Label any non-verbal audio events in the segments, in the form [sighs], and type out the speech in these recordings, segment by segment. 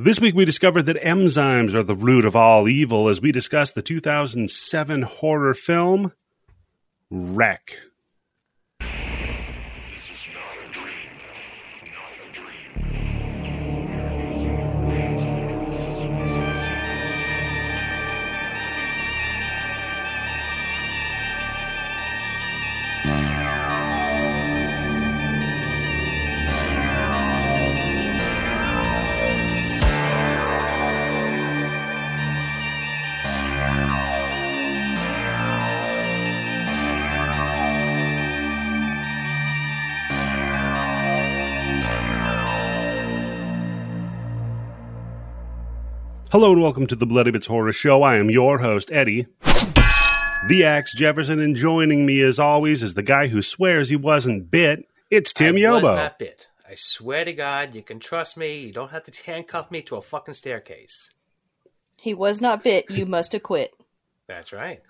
This week we discovered that enzymes are the root of all evil as we discuss the 2007 horror film REC. Hello and welcome to the Bloody Bits Horror Show. I am your host, Eddie. The Axe Jefferson, and joining me as always is the guy who swears he wasn't bit. It's Tim I Yobo. was not bit. I swear to God, you can trust me. You don't have to handcuff me to a fucking staircase. He was not bit. You must acquit. That's right.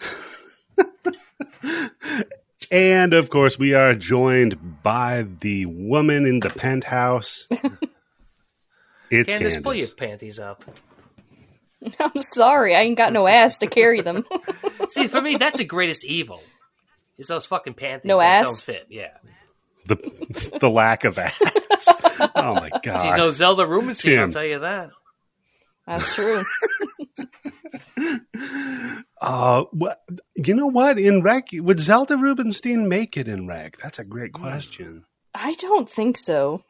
And of course, we are joined by the woman in the penthouse. [laughs] It's Candice, Candice. pull your panties up. [laughs] I'm sorry. I ain't got no ass to carry them. [laughs] See, for me, that's the greatest evil. Is those fucking panties No that ass? don't fit. Yeah. The [laughs] the lack of ass. oh my god, She's no Zelda Rubinstein, I'll tell you that. That's true. Uh, what, you know what? In REC, would Zelda Rubinstein make it in REC? That's a great question. I don't think so.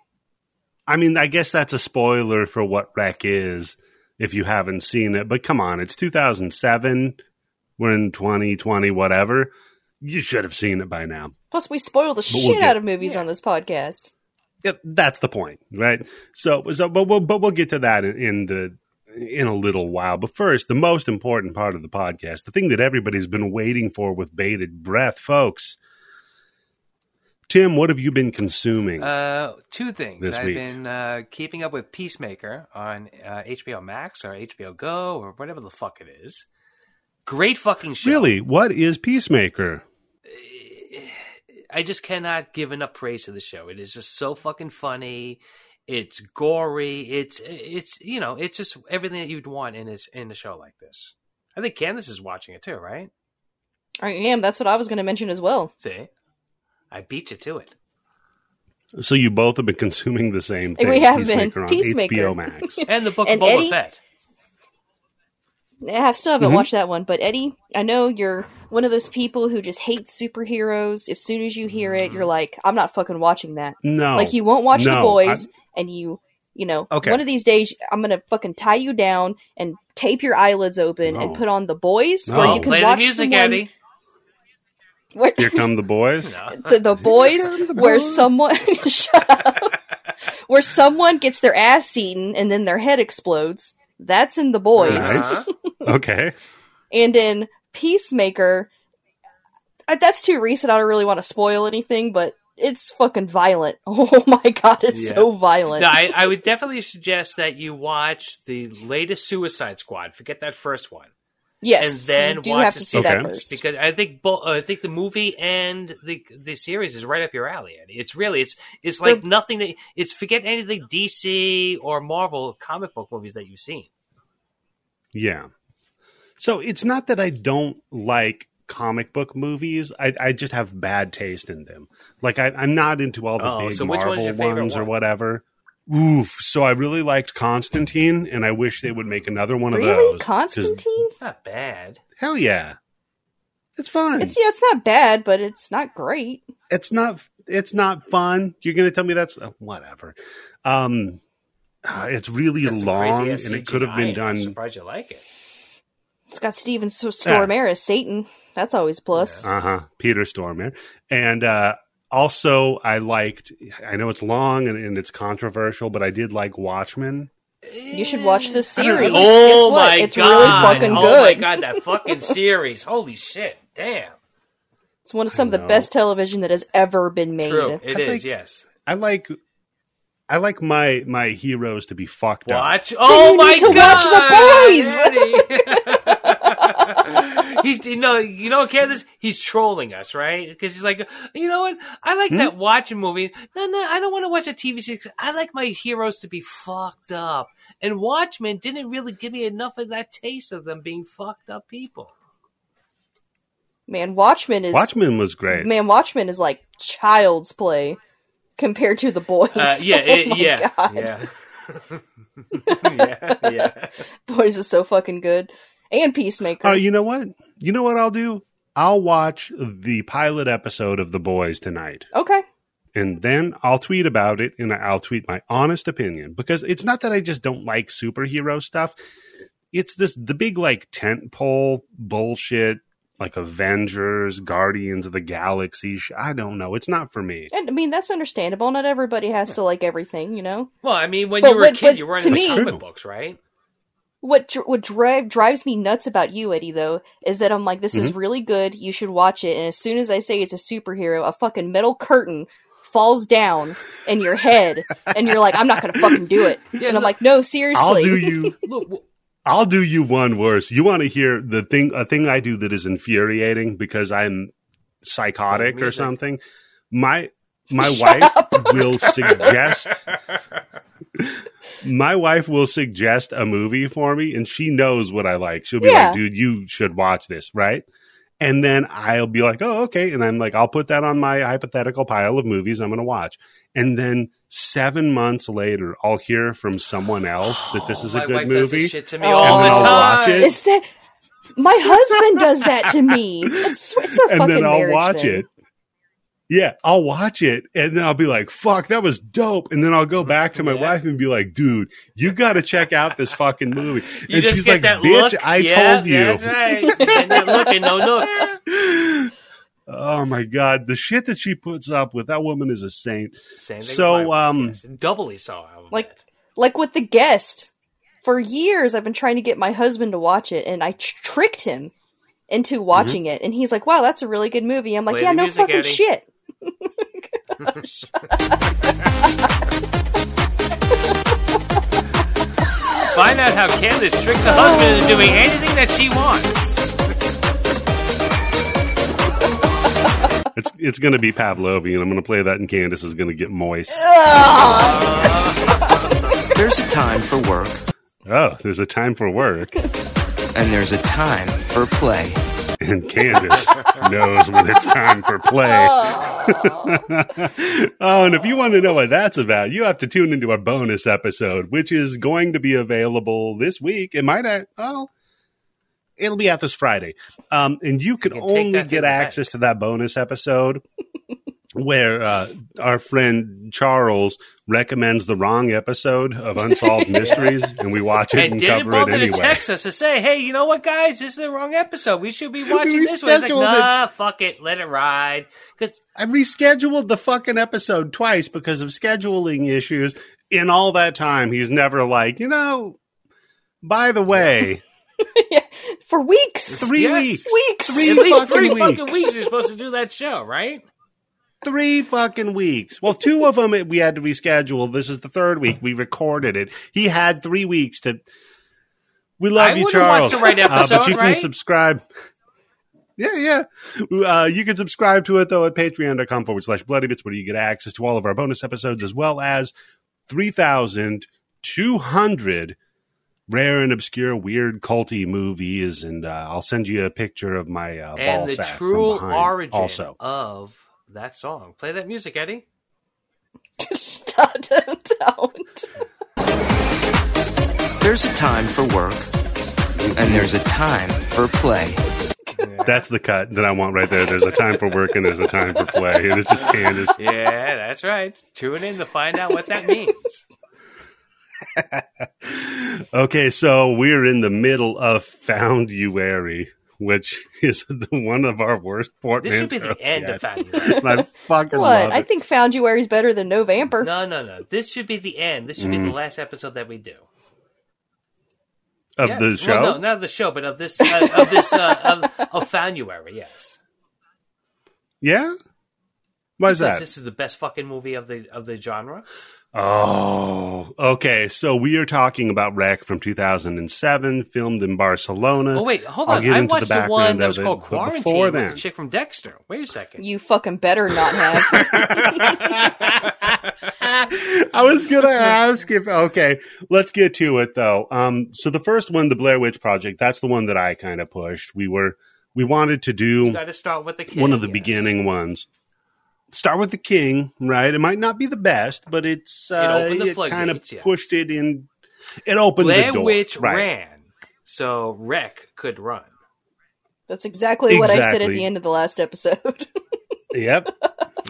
I mean, I guess that's a spoiler for what REC is if you haven't seen it. But come on, it's 2007. We're in 2020, whatever. You should have seen it by now. Plus, we spoil the we'll shit get- out of movies on this podcast. Yep, that's the point, right? So, so, but we'll, but we'll get to that in, in the in a little while. But first, the most important part of the podcast, the thing that everybody's been waiting for with bated breath, folks. Tim, what have you been consuming? Uh, two things. This I've week. been uh, keeping up with Peacemaker on uh, HBO Max or HBO Go or whatever the fuck it is. Great fucking show. really, what is Peacemaker? I just cannot give enough praise to the show. It is just so fucking funny. It's gory. It's it's you know it's just everything that you'd want in this in a show like this. I think Candice is watching it too, right? I am. That's what I was going to mention as well. See, I beat you to it. So you both have been consuming the same thing. We have been. Peacemaker on Peacemaker. HBO Max. [laughs] And the book And of Boba Eddie- Fett. I have still haven't Mhm. watched that one, but Eddie, I know you're one of those people who just hates superheroes. As soon as you hear it, you're like, I'm not fucking watching that. No, Like you won't watch the No, boys, and you, you know, Okay. one of these days I'm gonna fucking tie you down and tape your eyelids open No. and put on the boys, No. where Oh, you can play the watch music, someone, Eddie. Where- Here come the boys. The, the boys the where boys. someone [laughs] shut up. where someone gets their ass eaten and then their head explodes. That's in the boys. Nice. Uh-huh. Okay. And in Peacemaker, uh, that's too recent. I don't really want to spoil anything, but it's fucking violent. [laughs] Oh my god, it's Yeah. so violent. No, I, I would definitely suggest that you watch the latest Suicide Squad. Forget that first one. Yes, and then you do watch have the to see that first. because I think bo- uh, I think the movie and the the series is right up your alley. Eddie. It's really it's it's like nothing that it's forget anything DC or Marvel comic book movies that you've seen. Yeah. So it's not that I don't like comic book movies. I, I just have bad taste in them. Like I, I'm not into all the Oh, big so which Marvel one's your favorite ones or whatever. Oof. So I really liked Constantine, and I wish they would make another one of those. really, Constantine? It's not bad. Hell yeah. It's fun. It's yeah, it's not bad, but it's not great. it's not it's not fun. You're going to tell me that's uh, whatever. Um, uh, it's really Got some long, and it could have been CGI. I'm done. surprised you like it. It's got Steven S- Stormare as Satan. That's always a plus. Uh huh. Peter Stormare, and uh, also I liked. I know it's long and, and it's controversial, but I did like Watchmen. You should watch this I don't know. series. Oh Guess what? my It's god! really fucking oh good. my god, that fucking [laughs] series! Holy shit! Damn. It's one of some of the best television that has ever been made. True, it I is. think- Yes. I like. I like my my heroes to be fucked up. Watch. Oh you my need to god! watch The Eddie. [laughs] he's you know you know Candice he's trolling us right because he's like you know what I like that watching movie no no I don't want to watch a TV series I like my heroes to be fucked up and Watchmen didn't really give me enough of that taste of them being fucked up people Man, Watchmen is Watchmen was great. Man, Watchmen is like child's play compared to the boys. uh, [laughs] yeah Oh it- my yeah God. yeah [laughs] [laughs] yeah yeah Boys is so fucking good. And Peacemaker. Oh, you know what? You know what I'll do? I'll watch the pilot episode of The Boys tonight. okay. and then I'll tweet about it and I'll tweet my honest opinion because it's not that I just don't like superhero stuff. It's this the big like tent pole bullshit like Avengers, Guardians of the Galaxy. I don't know. It's not for me. And I mean that's understandable. Not everybody has to like everything, you know. well I mean when But you were a kid you were into me- comic books right What what drive drives me nuts about you, Eddie, though, is that I'm like, this is mm-hmm. really good. You should watch it. And as soon as I say it's a superhero, a fucking metal curtain falls down in your head, and you're like, I'm not gonna fucking do it. [laughs] Yeah, and I'm look- like, no, seriously. I'll do you [laughs] look w- I'll do you one worse. You want to hear the thing a thing I do that is infuriating because I'm psychotic or something. My my [laughs] Shut wife will suggest my wife will suggest a movie for me and she knows what I like. She'll be Yeah. like, dude, you should watch this, right? And then I'll be like, oh, okay. And I'm like, I'll put that on my hypothetical pile of movies I'm going to watch. And then seven months later, I'll hear from someone else that this [gasps] is a My good wife movie. this shit to me all And the I'll time. watch it. Is that my husband does that to me? It's, it's a [laughs] and fucking then I'll marriage watch thing. it. Yeah, I'll watch it and then I'll be like, fuck, that was dope. And then I'll go back to my Yeah. wife and be like, dude, you got to check out this fucking movie. You and just she's get like, that bitch, look. I Yeah, told you. That's right. And that look and no look. [laughs] oh my God. The shit that she puts up with, that woman is a saint. Same thing. So, with my wife, um, yes. doubly so. Like- bet. Like with the guest, for years I've been trying to get my husband to watch it, and I tr- tricked him into watching it, and he's like, "Wow, that's a really good movie." I'm like, Play "Yeah, no fucking Eddie." shit." [laughs] find out how Candice tricks her husband into doing anything that she wants. It's it's going to be Pavlovian. I'm going to play that, and Candice is going to get moist. [laughs] There's a time for work, Oh, there's a time for work, and there's a time for play. And Candice knows when it's time for play. [laughs] oh, and if you want to know what that's about, you have to tune into our bonus episode, which is going to be available this week. It might, oh, it'll be out this Friday. Um, and you can, You can only get the access to that bonus episode where uh, our friend Charles recommends the wrong episode of Unsolved [laughs] Mysteries, and we watch it And and, cover it anyway. to text us to say, "Hey, you know what, guys? This is the wrong episode. We should be watching this one." It's like, scheduled it. nah, fuck it, let it ride. Because I rescheduled the fucking episode twice because of scheduling issues. In all that time, he's never like, you know, by the way, [laughs] [laughs] For weeks, three Yes. weeks, weeks. three at least fucking three weeks. fucking weeks you're supposed to do that show, right? Three fucking weeks. Well, two of them we had to reschedule. This is the third week. We recorded it. He had three weeks to. We love I you, Charles. the right Uh, but episode, you can right? subscribe. Yeah, yeah. Uh, you can subscribe to it though at patreon.com forward slash bloody bits where you get access to all of our bonus episodes as well as 3,200 rare and obscure weird culty movies. And uh, I'll send you a picture of my uh, ball and the sack true origin also. of that song. Play that music, Eddie. don't, [laughs] don't. There's a time for work, and there's a time for play. That's the cut that I want right there. There's a time for work and there's a time for play. And it's just Candice. Yeah, that's right. Tune in to find out what that means. [laughs] Okay, so we're in the middle of Founduary, which [laughs] is the, one of our worst portmanteaus. This should be the end yet. of Found [laughs] And I fucking What? love I it. think Founduary's better than No Vamper. No, no, no. This should be the end. This should be Mm. the last episode that we do. of Yes. the show. Well, no, not of the show, but of this uh, of this uh, [laughs] of, of Founduary. Yes, Yeah? Why is because that? this is the best fucking movie of the of the genre. Oh, okay. So we are talking about REC from 2007, filmed in Barcelona. Oh wait, hold I'll on. get I into watched the the, one background that was it, called but Quarantine with then- the chick from Dexter. Wait a second. You fucking better not have. [laughs] I was gonna ask if okay. Let's get to it though. Um, so the first one, the Blair Witch Project, that's the one that I kind of pushed. We were we wanted to do You got to start with the king, one of the yes. beginning ones. Start with the King, right? It might not be the best, but it's uh, opened it kind of floodgates, yes. pushed it in. It opened Blair the door, Witch right? ran, so REC could run. That's exactly what I said at the end of the last episode. [laughs] Yep.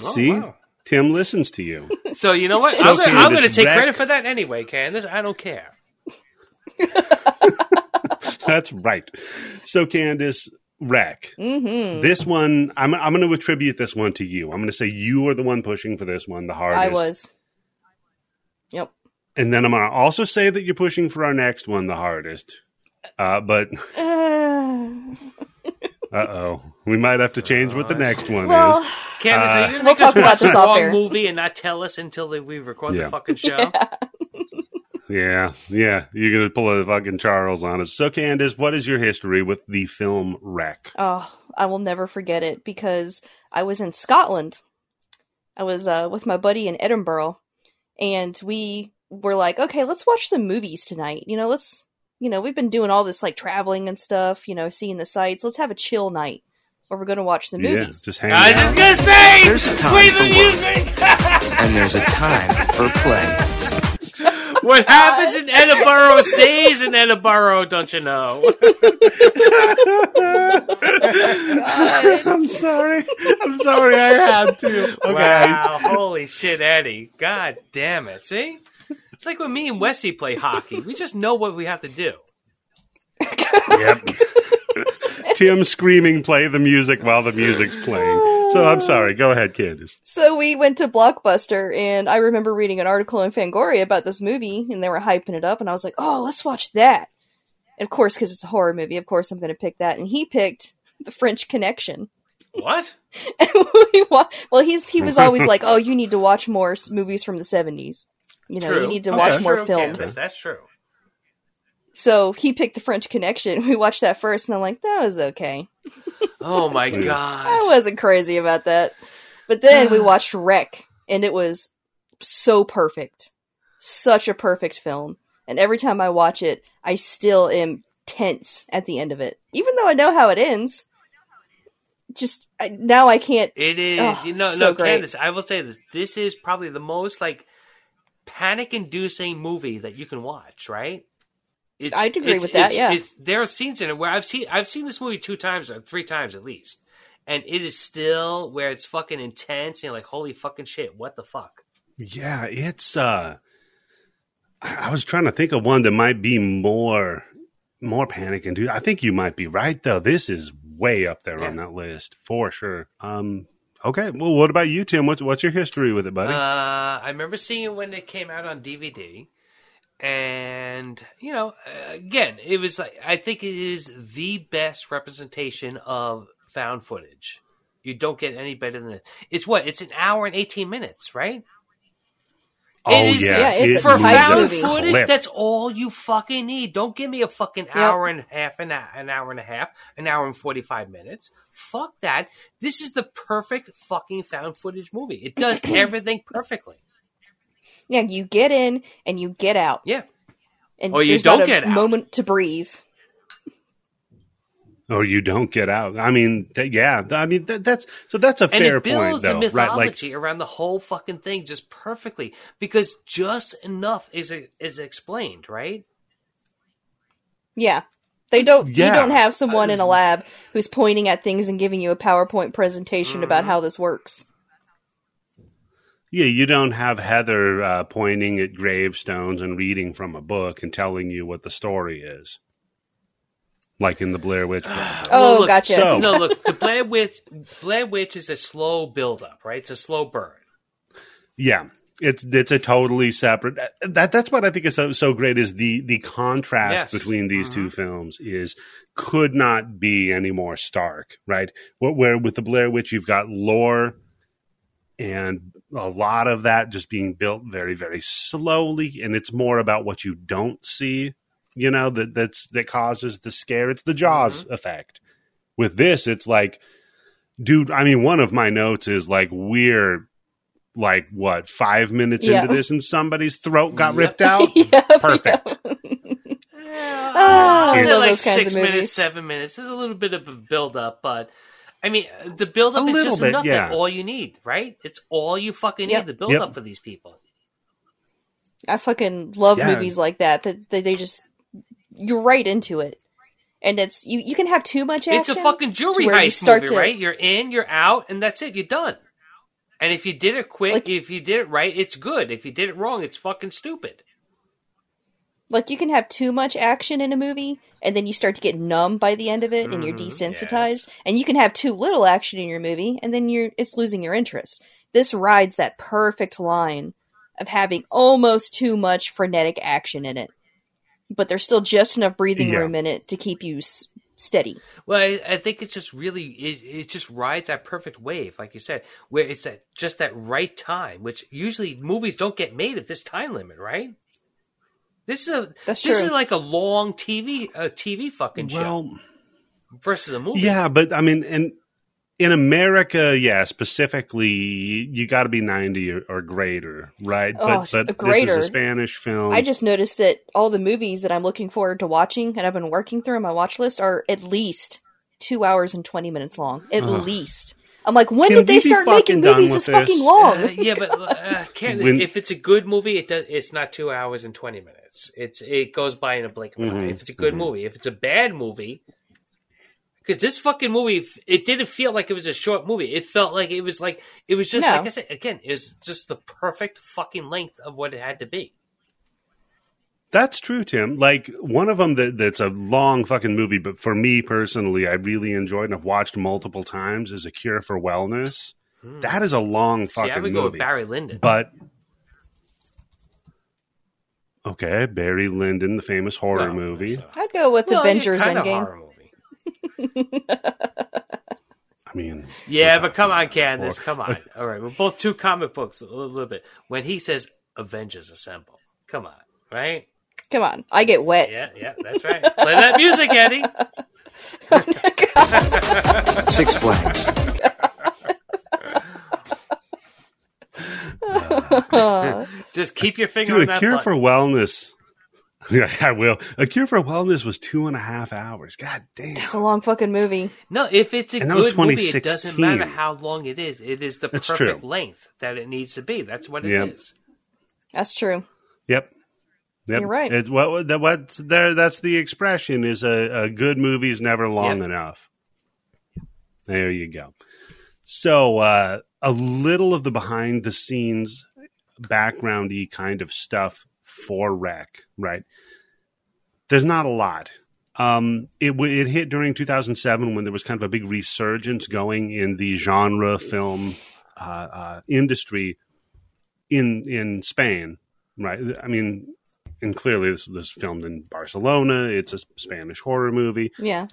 Oh, See, wow. Tim listens to you. So you know what? So I'm gonna, I'm Candice, gonna take Wreck- credit for that anyway, Candice. I don't care. [laughs] [laughs] That's right. So, Candice, wreck. hmm This one, I'm, I'm going to attribute this one to you. I'm going to say you are the one pushing for this one the hardest. I was. Yep. And then I'm going to also say that you're pushing for our next one the hardest. Uh, but [laughs] [sighs] Uh, oh, we might have to change what the next one well, is. Candice, Uh, are you gonna We'll make us talk about watch this the off wrong movie and not tell us until we record Yeah. the fucking show? [laughs] Yeah, yeah, yeah. you're going to pull a fucking Charles on us. So, Candice, what is your history with the film REC? oh, I will never forget it because I was in Scotland. I was uh, with my buddy in Edinburgh, and we were like, okay, let's watch some movies tonight. You know, let's, you know, we've been doing all this like traveling and stuff, you know, seeing the sights. Let's have a chill night where we're going to watch the Yeah, movies. just hang I was just gonna say, There's a time play for the work. music. [laughs] and there's a time for play. What happens in Edinburgh stays in Edinburgh, don't you know? I'm sorry. I'm sorry. I had to. Okay. Wow, holy shit, Eddie! God damn it! See, it's like when me and Wesley play hockey. We just know what we have to do. Yep. Tim screaming, play the music while the music's playing. So I'm sorry. Go ahead, Candice. So we went to Blockbuster, and I remember reading an article in Fangoria about this movie, and they were hyping it up, and I was like, "Oh, let's watch that!" And of course, because it's a horror movie, of course I'm going to pick that. And he picked The French Connection. What? [laughs] We wa- well, he's he was always [laughs] like, "Oh, you need to watch more movies from the '70s. You know, True. you need to Okay. watch more true, film." Candice, That's true. So he picked The French Connection. [laughs] We watched that first, and I'm like, "That was okay." Oh my god! I wasn't crazy about that. But then we [sighs] watched REC, and it was so perfect. Such a perfect film. And every time I watch it, I still am tense at the end of it. Even though I know how it ends. Just I, now I can't. It is. Oh, you know, so no, great. Candice. I will say this. This is probably the most like panic-inducing movie that you can watch. Right? It's, I'd agree it's- with that, it's- yeah. it's- there are scenes in it where I've seen I've seen this movie two times or three times at least, and it is still where it's fucking intense. And you're like, holy fucking shit, what the fuck? Yeah, it's. uh I I was trying to think of one that might be more more panic inducing. I think you might be right though. This is way up there on that list for sure. Um. Okay. Well, what about you, Tim? What's what's your history with it, buddy? Uh, I remember seeing it when it came out on DVD, and you know, uh, again, it was like I think it is the best representation of found footage. You don't get any better than it. It's what? It's an hour and eighteen minutes, right? oh it is- yeah, yeah, it's it For moves tight at a found footage, clip. that's all you fucking need. Don't give me a fucking hour and a half, an hour, an hour and a half, an hour and forty five minutes. Fuck that. This is the perfect fucking found footage movie. It does [clears throat] everything perfectly. Yeah, you get in and you get out, Yeah. and Or you there's not don't a get out. moment to breathe. or you don't get out. I mean, th- yeah. I mean, th- that's so that's a and fair it builds point, though, the right? Like, mythology around the whole fucking thing just perfectly because just enough is is explained, right? Yeah. They don't Yeah. you don't have someone in a Uh, lab who's pointing at things and giving you a PowerPoint presentation about Mm-hmm. how this works. Yeah, you don't have Heather uh, pointing at gravestones and reading from a book and telling you what the story is, like in the Blair Witch. Project. [sighs] Oh, Well, look, gotcha. so- no, look, the Blair Witch, Blair Witch is a slow build up, right? It's a slow burn. Yeah, it's it's a totally separate. That that's what I think is so, so great is the the contrast Yes. between these two Mhm. films is could not be any more stark, right? Where, where with the Blair Witch you've got lore and a lot of that just being built very very slowly and it's more about what you don't see you know that that's that causes the scare it's the jaws effect with this it's like dude i mean one of my notes is like we're like what five minutes Yeah. into this and somebody's throat got Yep. ripped out [laughs] yeah, perfect I [laughs] I'd say love like six minutes, seven minutes. There's a little bit of a build up, but I mean, uh, the build up is just bit, enough. yeah. That all you need, right? It's all you fucking Yep. need. The build Yep. up for these people. I fucking love Yeah. movies like that. That that they just you're right into it, and it's you. You can have too much action. It's a fucking jewelry to where you heist start movie, to- right? You're in, you're out, and that's it. You're done. And if you did it quick, Like- if you did it right, it's good. If you did it wrong, it's fucking stupid. Like you can have too much action in a movie, and then you start to get numb by the end of it, and you're Mhm, desensitized. yes. And you can have too little action in your movie, and then you're it's losing your interest. This rides that perfect line of having almost too much frenetic action in it, but there's still just enough breathing Yeah. room in it to keep you s- steady. Well, I, I think it's just really it, it just rides that perfect wave, like you said, where it's at just that right time, which usually movies don't get made at this time limit, right? This is a That's this true. is like a long TV a TV fucking show well versus a movie. Yeah, but I mean, in in America, yeah, specifically, you got to be ninety or, or greater, right? Oh, but but a this greater. is a Spanish film. I just noticed that all the movies that I'm looking forward to watching and I've been working through on my watch list are at least two hours and 20 minutes long. At Ugh. least. I'm like, when Can did they start making movies with this fucking long? Uh, yeah, but uh, [laughs] can't, When- if it's a good movie, it does. It's not two hours and twenty minutes. It's it goes by in a blink of an eye. Mhm, If it's a good mhm. movie, if it's a bad movie, because this fucking movie, it didn't feel like it was a short movie. It felt like it was like it was just No. like I said again. It was just the perfect fucking length of what it had to be. That's true, Tim. Like one of them that, that's a long fucking movie, but for me personally, I really enjoyed and I've watched multiple times is A Cure for Wellness. That is a long Hmm. See, I fucking would go with. Barry Lyndon. but okay, Barry Lyndon, the famous horror Well, movie. so- I'd go with Well, Avengers kind Endgame. horror movie. I mean, Yeah, but come on, horror. Candice, come on. [laughs] All right, we're both two comic books a little, little bit. When he says Avengers Assemble, come on, right? Come on. I get wet. Yeah, yeah, that's right. Play that music, Eddie. [laughs] Six Flags. Uh, [laughs] Just keep your finger Dude, on a cure button. for wellness. [laughs] Yeah, I will. A cure for wellness was two and a half hours. God damn. that's a long fucking movie. No, if it's a And good movie, it doesn't matter how long it is. It is the That's perfect true. length that it needs to be. That's what it is. Yeah. That's true. Yep. Yep. You're right. It's what that what's there. That's the expression. Is a, a good movie is never long Yep. enough. There you go. So uh, a little of the behind the scenes, backgroundy kind of stuff for Rec, right? There's not a lot. Um, it it hit during 2007 when there was kind of a big resurgence going in the genre film uh, uh, industry in in Spain, right? I mean, and clearly this was filmed in Barcelona. It's a Spanish horror movie. Yeah.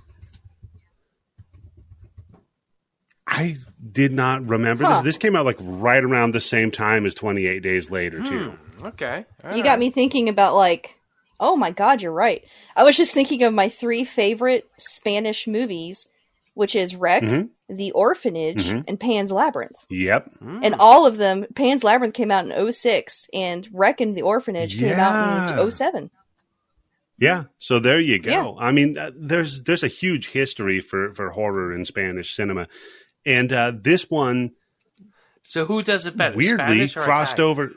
I did not remember Huh. this. This came out like right around the same time as 28 Days Later, too. Hmm, okay. You got me thinking about like, oh my god, you're right. I was just thinking of my three favorite Spanish movies, which is REC, Mhm. The Orphanage, Mhm. and Pan's Labyrinth. Yep. Hmm. And all of them, Pan's Labyrinth came out in 06, and REC and The Orphanage came out in 07. Yeah. So there you go. Yeah. I mean, uh, there's there's a huge history for for horror in Spanish cinema, and uh, this one So who does it better? weirdly Spanish or crossed Italian? over.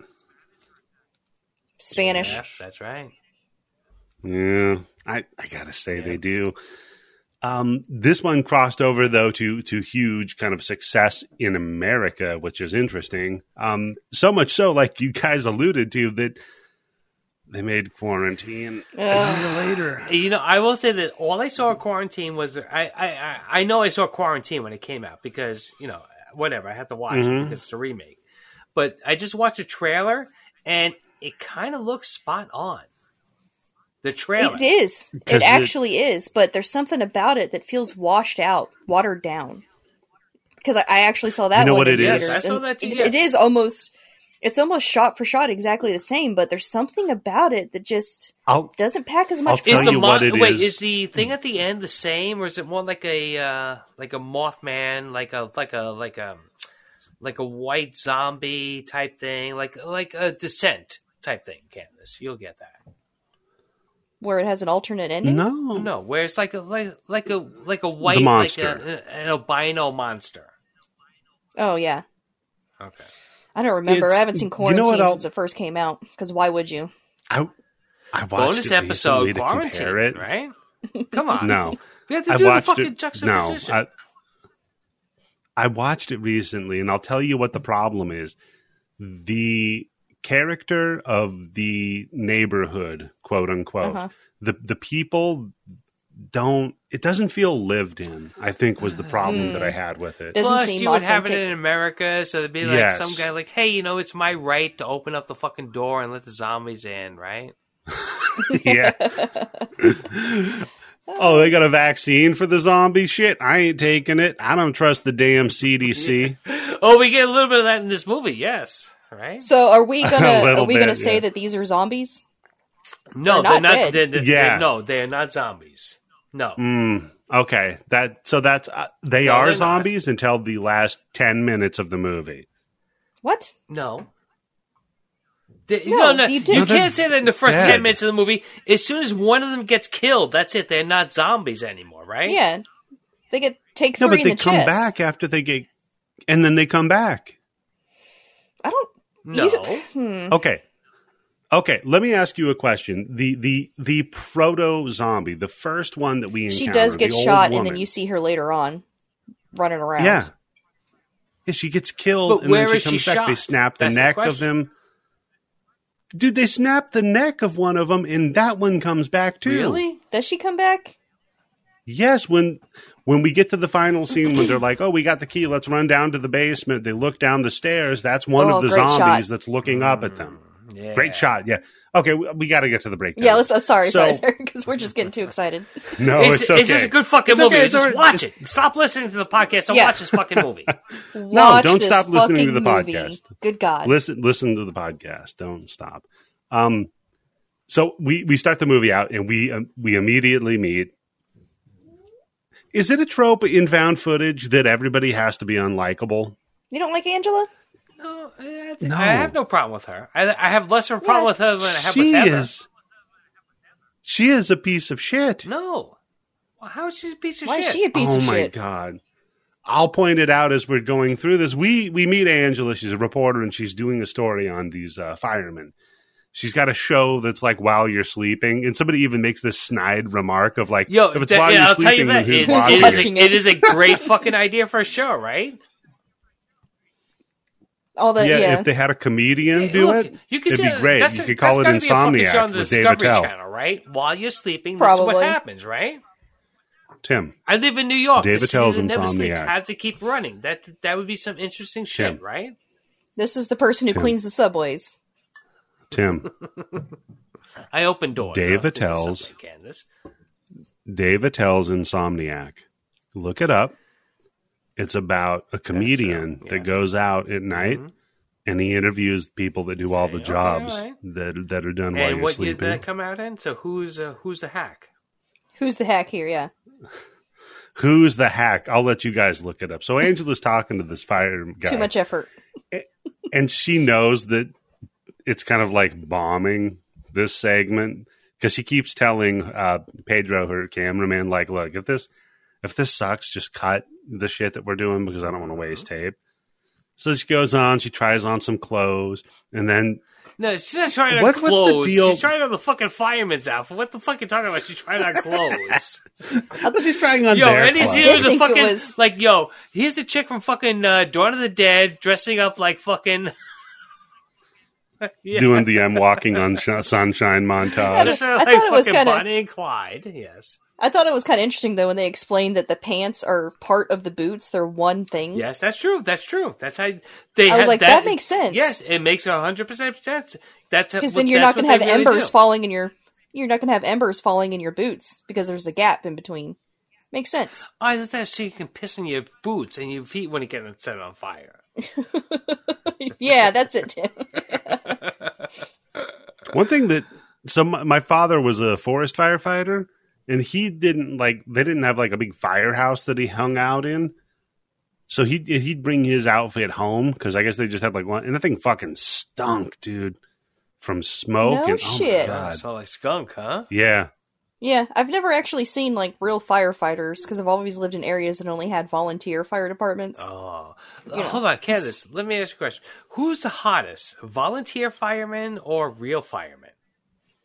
Spanish. Yeah, that's right. Yeah, I I gotta say they do. Um, this one crossed over though to to huge kind of success in America, which is interesting. Um, so much so, like you guys alluded to, that they made quarantine a Ugh. year later. You know, I will say that all I saw of Quarantine was I, I, I, I know I saw Quarantine when it came out because you know whatever I had to watch it Mhm. because it's a remake. But I just watched a trailer and it kind of looks spot on. The trailer. It is. It it- actually is, but there's something about it that feels washed out, watered down. because I, I actually saw that. You know one what in it is? I saw that too, it- yes. It is almost, it's almost shot for shot exactly the same, but there's something about it that just I'll doesn't pack as I'll much. tell Is the you mo- what it wait? is. Is the thing at the end the same, or is it more like a uh, like a Mothman, like a like a like a like a white zombie type thing, like like a Descent type thing? Candice, you'll get that. Where it has an alternate ending. no, No, where it's like a like like a like a white monster. like a, an albino monster. Oh yeah, Okay. I don't remember. It's- I haven't seen you know Quarantine since it first came out. Because why would you? I I watched Bonus it episode recently quarantine, it. right? Come on, No, we have to I do the fucking it. No, juxtaposition. I, I watched it recently, and I'll tell you what the problem is. The character of the neighborhood, quote unquote, Uh-huh. the the people don't. It doesn't feel lived in. I think was the problem that I had with it. Doesn't Plus, seem you would have it in America, so there'd be like Yes. some guy like, "Hey, you know, it's my right to open up the fucking door and let the zombies in, right?" [laughs] yeah. [laughs] oh, they got a vaccine for the zombie shit. I ain't taking it. I don't trust the damn CDC. [laughs] Oh, we get a little bit of that in this movie, yes, right? So are we [laughs] gonna are little we gonna say yeah. that these are zombies? No, They're they're not not. They're, they're- Yeah. they're- no, they're not zombies. No, Mm, okay, that so that's uh, they No, are they're not. zombies until the last ten minutes of the movie. What? no. They- No, no, no, you you, did- No, they're can't say that in the first dead. ten minutes of the movie. As soon as one of them gets killed, that's it. They're not zombies anymore, right? Yeah, they get take No, but in they the come chest. back after they get, and then they come back. I don't. No. You, hmm. Okay. Okay, let me ask you a question. The the the proto zombie, the first one that we encounter, She does get the shot, and then you see her later on running around. Yeah. Yeah, she gets killed But and where then she is she comes back. They snap the That's the neck of them. Dude, they snap the neck of one of them and that one comes back too. Really? Does she come back? Yes, when when we get to the final scene when they're like, "Oh, we got the key. Let's run down to the basement." They look down the stairs. That's one Oh, of the zombies shot. that's looking up at them. Yeah. Great shot. Yeah. Okay, we, we got to get to the breakdown. Yeah. Let's. Uh, sorry, So- sorry, sorry, because we're just getting too excited. [laughs] No, it's, it's, okay. it's just a good fucking It's movie. okay, just all right. watch it. Stop listening to the podcast and Yeah. watch this fucking movie. [laughs] Watch don't stop listening to the movie. podcast. Good God. listen listen to the podcast don't stop um so we we start the movie out and we um, we immediately meet is it a trope in found footage that everybody has to be unlikable You don't like Angela? no, I, No. I have no problem with her. I, I have less of a problem Yeah. with her than I have she with Heather. is she is a piece of shit No. Well, how is she a piece of Why shit? is she a piece oh of shit? Oh my god I'll point it out as we're going through this. We we meet Angela. She's a reporter and she's doing a story on these uh, firemen. She's got a show that's like while you're sleeping, and somebody even makes this snide remark of like, Yo, if it's that- while yeah, you're I'll tell you sleeping, that. who's It, watching it, it? is a, it is a great fucking idea for a show, right? All the yeah, yeah. if they had a comedian do Look, it, you could it'd say be great. That's you a- could call it that's gotta be a fucking show on Insomniac the with David Discovery Tell. Channel, right? While you're sleeping, this is what happens, right? Tim, I live in New York. David the city Tell's that never Insomniac. has to keep running. That that would be some interesting shit, right? this is the person who Tim. cleans the subways. Tim, [laughs] I open doors. Dave I Attell's- it's Candice. Dave Attell's Insomniac. Look it up. It's about a comedian yes. that goes out at night Mhm. and he interviews people that do all the Okay, jobs alright. that that are done while And you're what year did sleeping. that come out in? So who's uh, who's the hack? Who's the hack here? Yeah. [laughs] Who's the hack? I'll let you guys look it up. So Angela's talking to this fire guy. Too much effort. and she knows that it's kind of like bombing this segment because she keeps telling uh, Pedro, her cameraman, like, "Look, if this if this sucks, just cut the shit that we're doing because I don't want to waste tape." So she goes on. She tries on some clothes, and then No, she's not trying on What- what's the clothes. deal- She's trying on the fucking fireman's outfit. What the fuck are you talking about? She's trying on [laughs] clothes. I thought she's trying on yo, their and he's clothes. here the fucking was- like, yo, here's the chick from fucking uh, Dawn of the Dead dressing up like fucking. [laughs] yeah. doing the "I'm walking on sh- sunshine" montage. Just, uh, I like thought it was kinda- Bonnie and Clyde. Yes, I thought it was kind of interesting though when they explained that the pants are part of the boots. They're one thing. yes, that's true. That's true. That's how they. I was had like, that makes sense. Yes, it makes hundred percent sense. That's Because then you're not going to have really embers do. falling in your. You're not going to have embers falling in your boots because there's a gap in between. Makes sense. I thought that so you can piss in your boots and your feet when you get set on fire. [laughs] yeah, that's it, Tim. [laughs] One thing that so my, my father was a forest firefighter, and he didn't like they didn't have like a big firehouse that he hung out in. So he he'd bring his outfit home because I guess they just had like one, and the thing fucking stunk, dude, from smoke. No and, oh my shit. God. Smell like skunk, huh? Yeah, Yeah, I've never actually seen like real firefighters because I've always lived in areas that only had volunteer fire departments. Oh, know, hold on, Candice. Let me ask you a question: Who's the hottest, volunteer firemen or real firemen?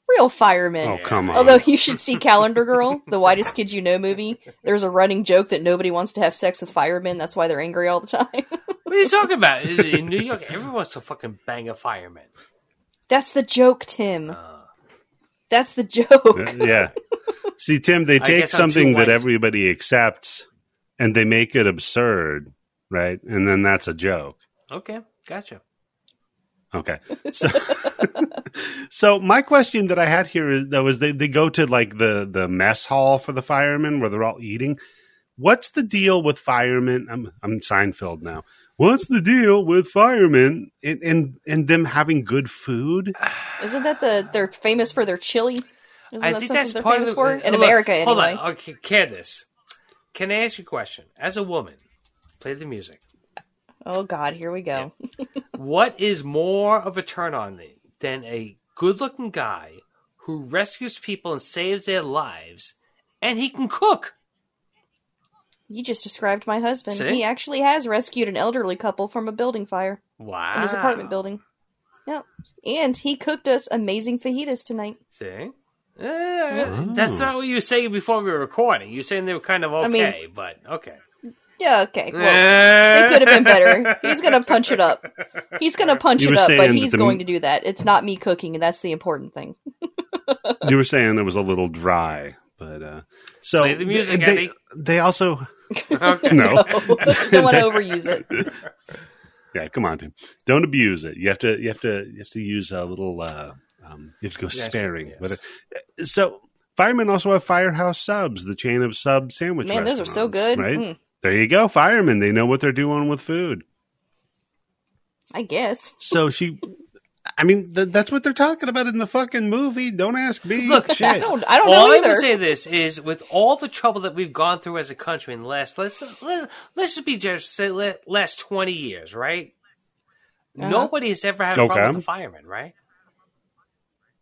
Real firemen. oh come on. Although you should see Calendar Girl, the whitest kids you know movie. There's a running joke that nobody wants to have sex with firemen. That's why they're angry all the time. What are you talking about? In, in New York, everyone wants to fucking bang a fireman. That's the joke, Tim. Uh, That's the joke. yeah. See, Tim, they [laughs] take guess I'm too something that everybody accepts and they make it absurd, right? And then that's a joke. okay, gotcha. Okay. So, [laughs] so my question that I had here is though is they, they go to like the the mess hall for the firemen where they're all eating. What's the deal with firemen? I'm I'm Seinfeld now. What's the deal with firemen and and, and them having good food? Isn't that the they're famous for their chili? Isn't I that think that's they're part famous of for in hold on, America Hold anyway? on, okay, Candice. Can I ask you a question? As a woman, play the music. Oh God, here we go. What is more of a turn on me than a good looking guy who rescues people and saves their lives and he can cook? You just described my husband. See? He actually has rescued an elderly couple from a building fire Wow. in his apartment building. Yep. And he cooked us amazing fajitas tonight. See? Uh, That's not what you were saying before we were recording. You were saying they were kind of okay, mean- but okay. Yeah, okay. Well, they it could have been better. He's gonna punch it up. He's gonna punch You it up, but he's the- going to do that. It's not me cooking, and that's the important thing. [laughs] You were saying it was a little dry, but uh so Play the music, they, Eddie. they also [laughs] Okay. no. [laughs] Don't want to overuse it. [laughs] Yeah, come on, Tim. Don't abuse it. You have to. You have to. You have to use a little. Uh, um, you have to go Yeah, sparing sure, with yes. it. So firemen also have Firehouse Subs, the chain of sub sandwich. Man, those are so good. Right Mm, there, you go. Firemen. They know what they're doing with food. I guess. So she. I mean, th- that's what they're talking about in the fucking movie. Don't ask me. Look, [laughs] I don't. I don't all know I would either. say this is with all the trouble that we've gone through as a country in the last let's let, let's just be just say last twenty years, right? Uh-huh. Nobody has ever had a problem with a fireman, right?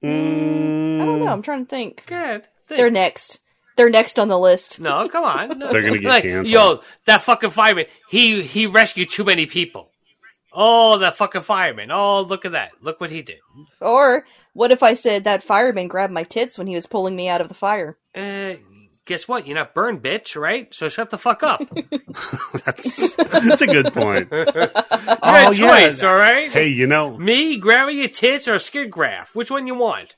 I don't know. I'm trying to think. Good. Think. They're next. They're next on the list. no, come on. No. They're gonna get like, canceled. Yo, that fucking fireman. He he rescued too many people. Oh, that fucking fireman. Oh, look at that. Look what he did. Or what if I said that fireman grabbed my tits when he was pulling me out of the fire? Uh, guess what? You're not burned, bitch, right? So shut the fuck up. [laughs] [laughs] that's, that's a good point. [laughs] got Oh, a yeah. choice, all right? Hey, you know, Me grabbing your tits or a skid graft? Which one you want?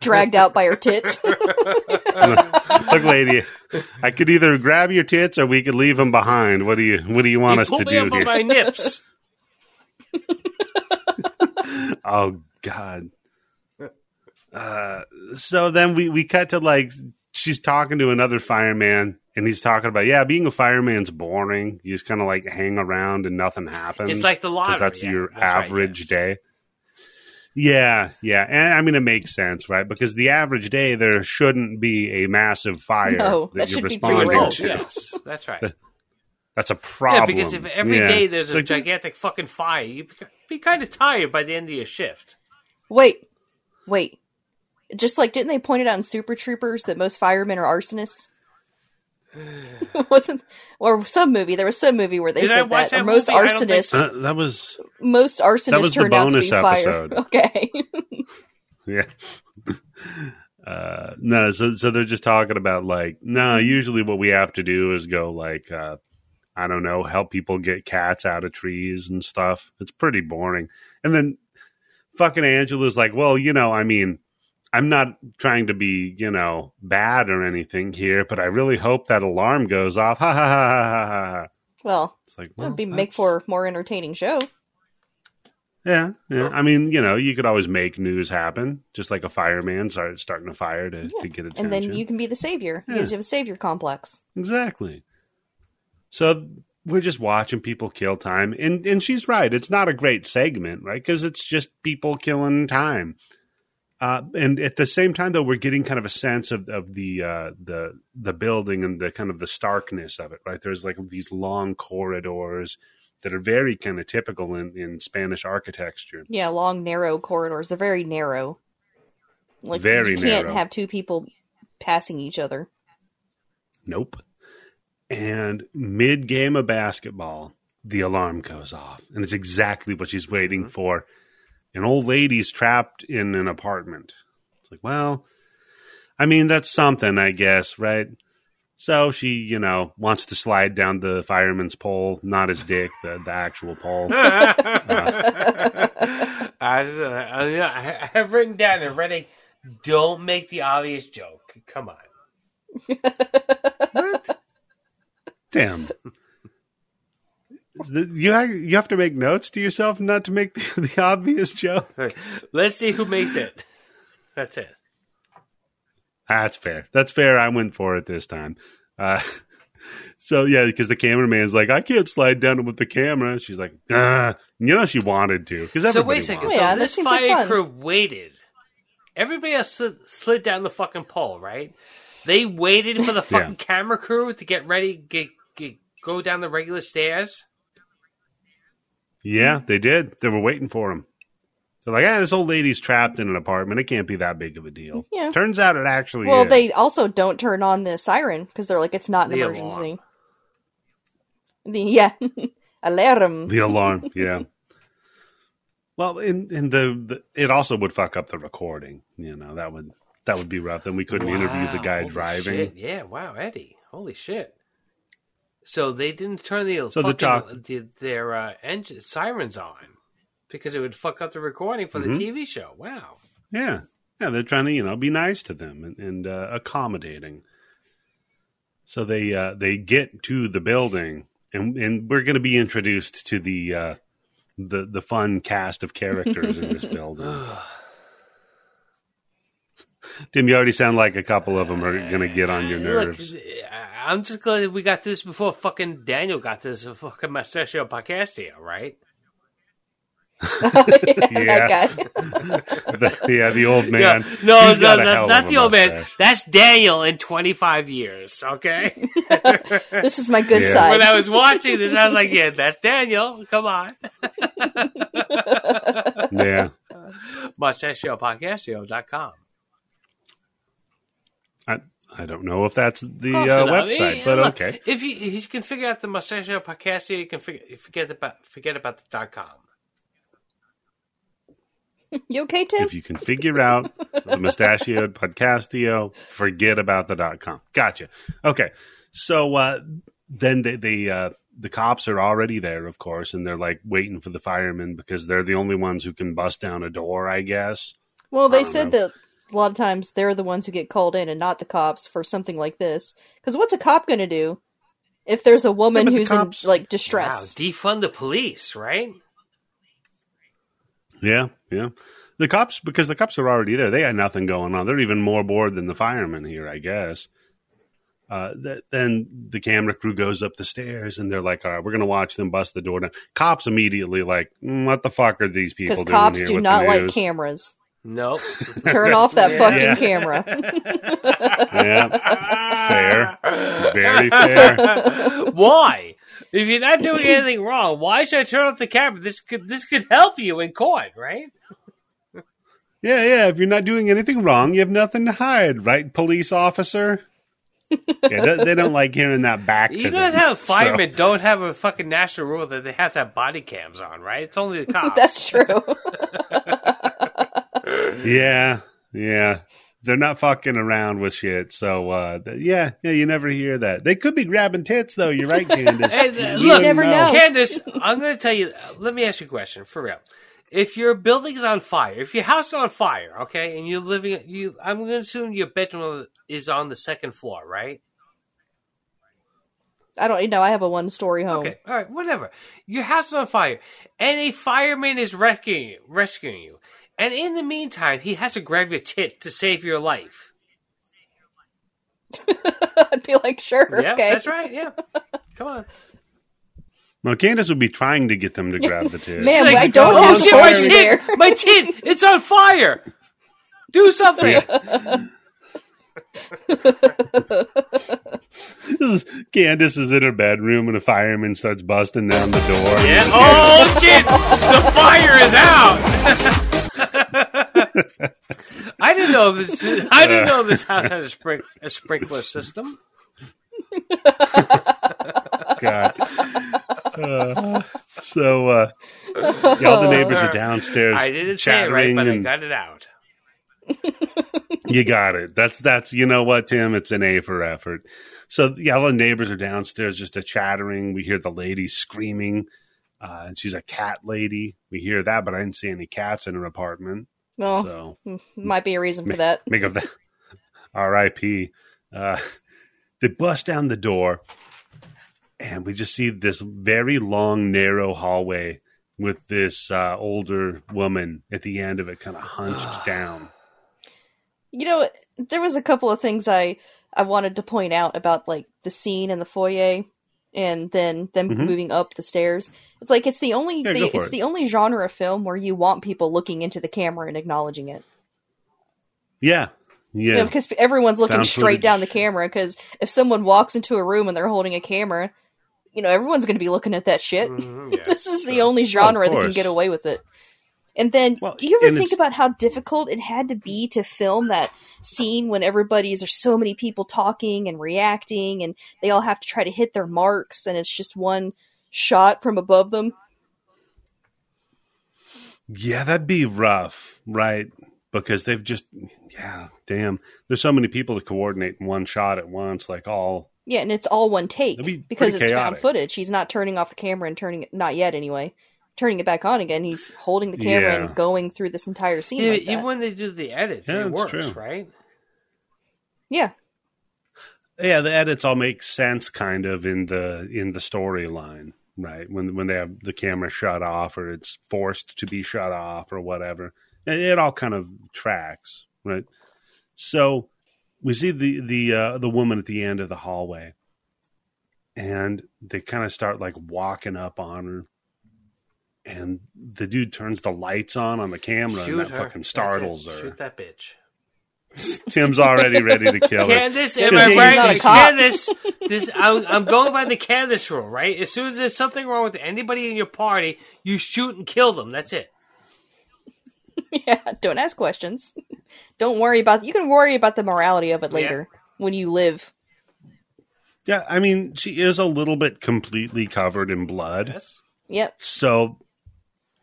Dragged out by her tits. look, lady, I could either grab your tits or we could leave them behind. What do you What do you want you us pulled to me do up by here? my nips. [laughs] Oh God. Uh, so then we we cut to like she's talking to another fireman, and he's talking about yeah, being a fireman's boring. You just kind of like hang around and nothing happens. It's like the lottery, that's yeah, your that's right, average yes. day. Yeah, yeah, and I mean it makes sense, right? Because the average day there shouldn't be a massive fire No, that, that you're should be pretty responding low. Oh, to. yes, that's right. [laughs] That's a problem. Yeah, because if every day Yeah. there's It's a like, gigantic fucking fire, you'd be, be kind of tired by the end of your shift. Wait, wait. Just like didn't they point it out in Super Troopers that most firemen are arsonists? [sighs] Wasn't or some movie? There was some movie where they Did said that. that most movie? I don't think arsonists, so. Uh, that was most arsonists was the turned out to be bonus fire. [laughs] Okay. [laughs] Yeah. [laughs] Uh, no, so so they're just talking about like no. Usually, what we have to do is go like uh, I don't know, help people get cats out of trees and stuff. It's pretty boring. And then fucking Angela's like, well, you know, I mean, I'm not trying to be you know bad or anything here, but I really hope that alarm goes off. Ha ha ha ha ha ha. well, It's like well, would be make for a more entertaining show. Yeah, yeah. I mean, you know, you could always make news happen, just like a fireman start starting a fire to, to get attention. And then you can be the savior Yeah. because you have a savior complex. Exactly. So we're just watching people kill time, and and she's right. It's not a great segment, right? Because it's just people killing time. Uh, and at the same time, though, we're getting kind of a sense of of the uh, the the building and the kind of the starkness of it, right? There's like these long corridors that are very kind of typical in, in Spanish architecture. Yeah, long, narrow corridors. They're very narrow. Like Very you can't narrow. have two people passing each other. Nope. And mid game of basketball, the alarm goes off. And it's exactly what she's waiting mm-hmm. for. An old lady's trapped in an apartment. It's like, well, I mean, that's something, I guess, right? So she, you know, wants to slide down the fireman's pole, not his dick, the, the actual pole. [laughs] Uh, [laughs] I, I, have written down and ready. Don't make the obvious joke. Come on. [laughs] Damn. The- You have, you have to make notes to yourself not to make [laughs] the, the obvious joke. Let's see who makes it. That's it. That's fair. That's fair. I went for it this time. Uh, [laughs] so yeah, because the cameraman's like, I can't slide down with the camera. She's like, ah. you know, she wanted to because So everybody wait a second. wants Yeah, so that this seems like crew waited. Everybody else slid, slid down the fucking pole, right? They waited for the [laughs] fucking Yeah. camera crew to get ready, get, get go down the regular stairs. Yeah, they did. They were waiting for him. They're like, ah, this old lady's trapped in an apartment. It can't be that big of a deal. Yeah. Turns out it actually Well, is. they also don't turn on the siren because they're like, it's not an The emergency. The, yeah. [laughs] Alarm. The alarm, yeah. Well, in in the, the it also would fuck up the recording. You know that would that would be rough. Then we couldn't interview the guy holy driving. shit. Yeah, wow, Eddie. Holy shit. So they didn't turn the So the fucking, talk- the, their uh, engine sirens on because it would fuck up the recording for Mhm. the TV show. Wow. Yeah, yeah. They're trying to you know be nice to them and, and uh, accommodating. So they uh, they get to the building, and and we're going to be introduced to the uh, the the fun cast of characters in this [laughs] building. [sighs] Tim, you already sound like a couple of them are going to get on your nerves. Look, I'm just glad we got this before fucking Daniel got this fucking Mastachio Podcastio, right? [laughs] Yeah. that guy. [laughs] The- yeah, the old man. Yeah. No, He's no, no, hell not the old man. That's Daniel in 25 years, okay? [laughs] this is my good Yeah. side. when I was watching this, I was like, yeah, that's Daniel. Come on. Yeah. MustacheOPodcastio.com. I, I don't know if that's the uh, enough. website, but look, okay. If you, if you can figure out the Mustachio Podcastio, you can figure, forget about forget about the dot com. you okay, Tim? If you can figure out the mustachioed [laughs] podcastio, forget about the dot com. Gotcha. Okay. So uh, then they, they uh, the cops are already there, of course, and they're like waiting for the firemen because they're the only ones who can bust down a door, I guess. Well, they said know. that a lot of times they're the ones who get called in and not the cops for something like this. Because what's a cop going to do if there's a woman but the who's cops- in like Wow, distress? defund the police, right? Yeah, yeah. The cops, because the cops are already there, they had nothing going on. They're even more bored than the firemen here, I guess. Uh, th- then the camera crew goes up the stairs and they're like, all right, we're going to watch them bust the door down. Cops immediately like, mm, what the fuck are these people Because doing cops here do with not like cameras. Nope. Turn off that Yeah. fucking Yeah. camera. Yeah, fair. Very [laughs] fair. why? If you're not doing anything wrong, why should I turn off the camera? This could this could help you in court, right? Yeah, yeah. If you're not doing anything wrong, you have nothing to hide, right, police officer? yeah, they, they don't like hearing that back to You them. guys have so- firemen don't have a fucking national rule that they have to have body cams on, right? It's only the [laughs] cops. That's true. [laughs] Yeah, yeah. They're not fucking around with shit. So, uh, yeah, yeah, you never hear that. They could be grabbing tits, though. You're right, [laughs] Candice. Hey, You look, don't never know. Candice, I'm going to tell you. Let me ask you a question for real. If your building's on fire, if your house is on fire, okay, and you're living, you, I'm going to assume your bedroom is on the second floor, right? I don't you know. I have a one story home. Okay, all right, whatever. Your house is on fire, and a fireman is rescuing you, rescuing you. And in the meantime, he has to grab your tit to save your life. [laughs] I'd be like, sure, Yeah, okay. that's right. Yeah, come on. Well, Candice would be trying to get them to grab the tit. Man, Like, I don't oh have shit, my tit, there. my tit, it's on fire. Do [laughs] something. [laughs] This is- Candice is in her bedroom and a fireman starts busting down the door. Yeah. Oh shit! The fire is out. I didn't know this. I didn't know this house had a, sprink, a sprinkler system. God. Uh, so, uh, yeah, all the neighbors are downstairs I didn't say it right, but I got it out. you got it. That's that's you know what, Tim? It's an A for effort. So yeah, all the neighbors are downstairs just a chattering. We hear the lady screaming, uh, and she's a cat lady. We hear that, but I didn't see any cats in her apartment. Well, So might be a reason for that. make of that [laughs] R.I.P. Uh, they bust down the door, and we just see this very long, narrow hallway with this uh, older woman at the end of it, kind of hunched [sighs] down. You know, there was a couple of things I I wanted to point out about like the scene in the foyer and then them Mhm. moving up the stairs. It's like it's the only Yeah, the, it's it. the only genre of film where you want people looking into the camera and acknowledging it. Yeah, yeah. You know, because everyone's looking Found straight down the camera. Because if someone walks into a room and they're holding a camera, you know everyone's going to be looking at that shit. [laughs] Yeah, this is the only genre that can get away with it. And then, Well, do you ever think about how difficult it had to be to film that scene when everybody's there's so many people talking and reacting, and they all have to try to hit their marks, and it's just one shot from above them? Yeah, that'd be rough, right? Because they've just, yeah, damn. There's so many people to coordinate in one shot at once, like all. Yeah, and it's all one take be because it's found footage. He's not turning off the camera and turning it, not yet anyway, turning it back on again. He's holding the camera Yeah. and going through this entire scene. Yeah, like even when they do the edits, Yeah, it works, true. right? yeah, Yeah, the edits all make sense, kind of in the in the storyline, right? When when they have the camera shut off, or it's forced to be shut off, or whatever, it, it all kind of tracks, right? So we see the the uh, the woman at the end of the hallway, and they kind of start like walking up on her, and the dude turns the lights on on the camera, Shoot and that her. fucking startles her. Shoot that bitch. [laughs] Tim's already ready to kill her. Candice, am I he's right? not a cop. Candice, this, I'm, I'm going by the Candice rule, right? As soon as there's something wrong with anybody in your party, you shoot and kill them. That's it. [laughs] yeah. Don't ask questions. Don't worry about. You can worry about the morality of it Yeah. later when you live. Yeah, I mean, she is a little bit completely covered in blood. Yes. Yep. So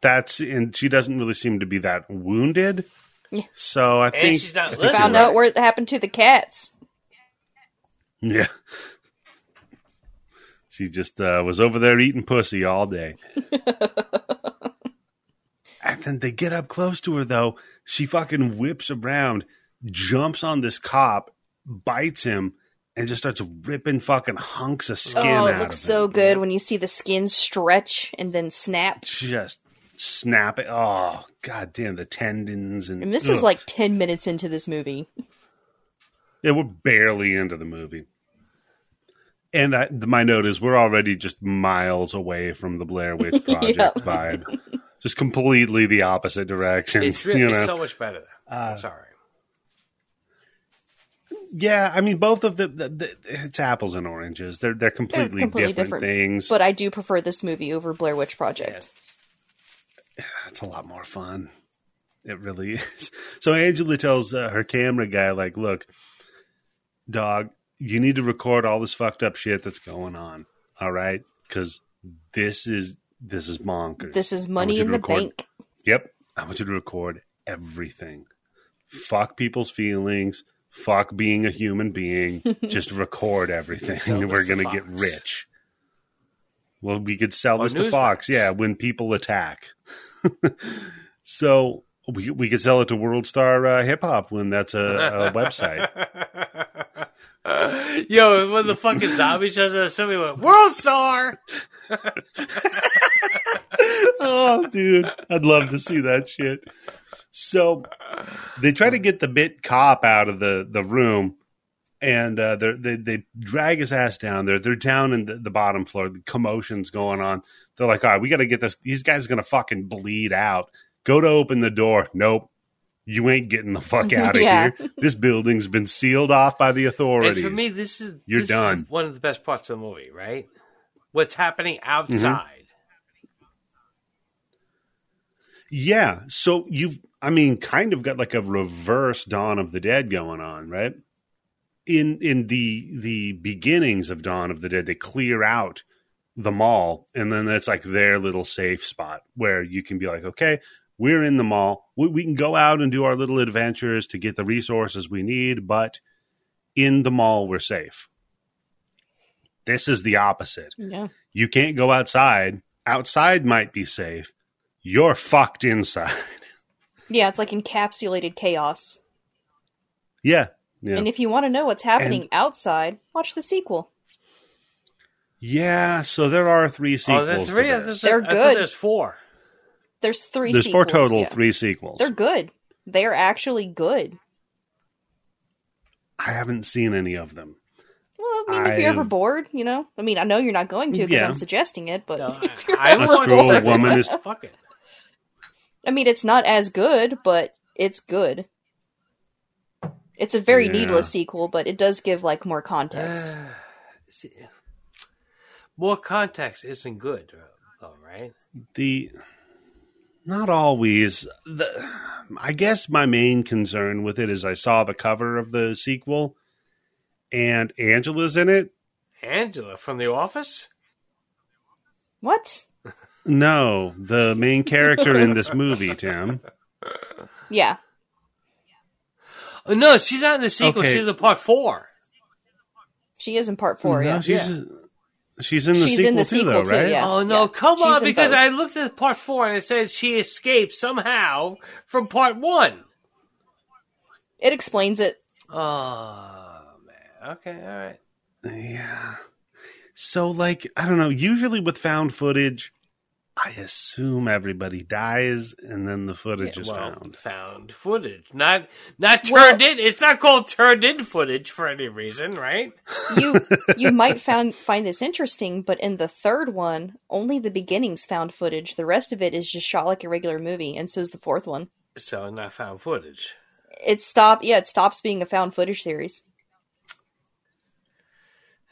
that's and she doesn't really seem to be that wounded. Yeah. So I think she's not I think listening. Found right. out what happened to the cats. Yeah. She just uh, was over there eating pussy all day. [laughs] and then they get up close to her though. She fucking whips around, jumps on this cop, bites him, and just starts ripping fucking hunks of skin oh, out it of looks so him. good when you see the skin stretch and then snap. Just snap it. Oh, god damn the tendons and And this is like ten minutes into this movie. Yeah, we're barely into the movie. And I, my note is we're already just miles away from the Blair Witch [laughs] Project Yeah. vibe. Just completely the opposite direction. It's really you know? so much better. Uh, sorry. yeah, I mean, both of the, the, the it's apples and oranges. They're they're completely, completely different, different. things. But I do prefer this movie over Blair Witch Project. [sighs] it's a lot more fun. It really [laughs] is. So Angela tells uh, her camera guy, like, "Look, dog, you need to record all this fucked up shit that's going on. All right, because this is this is bonkers. This is money in the record- bank. Yep, I want you to record everything. Fuck people's feelings. Fuck being a human being. [laughs] Just record everything. [laughs] We're gonna get rich. Well, we could sell Or this to Fox. Newsmax. Yeah, when people attack. [laughs] so we we could sell it to World Star uh, Hip Hop when that's a, a [laughs] website. [laughs] Yo, when the fucking zombie shows up, somebody went, World Star! oh, dude, I'd love to see that shit. So they try to get the bit cop out of the the room, and uh, they they drag his ass down there. They're down in the, the bottom floor. The commotion's going on. They're like, all right, we got to get this. These guys are gonna fucking bleed out. Go to open the door. Nope. You ain't getting the fuck [laughs] out of Yeah. here. This building's been sealed off by the And authorities. for me, this is You're this is done. one of the best parts of the movie, right? What's happening Mm-hmm. outside. Yeah. So you've, I mean, kind of got like a reverse Dawn of the Dead going on, right? In in the the beginnings of Dawn of the Dead, they clear out the mall, and then that's like their little safe spot where you can be like, okay, we're in the mall. We, we can go out and do our little adventures to get the resources we need, but in the mall, we're safe. This is the opposite Yeah. you can't go outside. Outside might be safe. You're fucked inside. [laughs] Yeah, it's like encapsulated chaos. yeah. Yeah. And if you want to know what's happening outside, watch the sequel. Yeah. So there are three sequels. Oh, there's three. I this. They're I thought good. there's four. There's three There's four total, yeah. three sequels. They're good. They're actually good. I haven't seen any of them. Well, I mean, if you're ever bored, you know, I mean, I know you're not going to because Yeah. I'm suggesting it, but No, if you're I, I ever That's want true, a bored, second woman is- [laughs] Fuck it. I mean, it's not as good, but it's good. It's a very Yeah. needless sequel, but it does give like more context. [sighs] See, more context isn't good, though, right? The not always. The I guess my main concern with it is I saw the cover of the sequel, and Angela's in it. Angela from The Office. what? [laughs] No, the main character in this movie, Tim. Yeah, Oh, no, she's not in the sequel. Okay. She's in part four. she is in part four. no, yeah, she's she's in the She's sequel in the too, sequel though, too, right? yeah. Oh no, come She's on! Because both. I looked at part four and it said she escaped somehow from part one. it explains it. Oh man. Okay, all right. Yeah. So, like, I don't know. Usually with found footage, I assume everybody dies and then the footage Yeah, is well, found. found footage, not not Well- turned in. It's not called turned in footage for any reason, right? You you [laughs] might found find this interesting, but in the third one, only the beginnings found footage. The rest of it is just shot like a regular movie, and so is the fourth one. So not found footage. It stop yeah, it stops being a found footage series.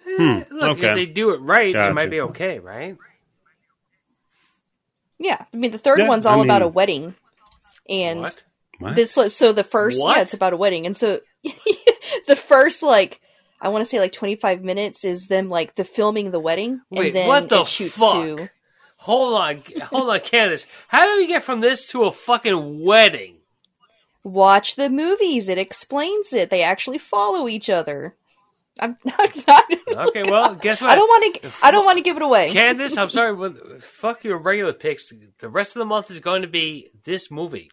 Hmm, Look, okay. if they do it right, it might be okay, right? Yeah, I mean the third Yeah, one's I all about a wedding, and What? What? this so the first What? yeah it's about a wedding, and so [laughs] the first like I want to say like twenty five minutes is them like the filming the wedding, Wait, and then what the it shoots fuck? to Hold on, hold on, Candice. How do we get from this to a fucking wedding? watch the movies. It explains it. They actually follow each other. I'm, [laughs] I'm not. Okay, well, [laughs] guess what? I don't want to. I don't want to give it away. [laughs] Candice, I'm sorry, but fuck your regular picks. The rest of the month is going to be this movie,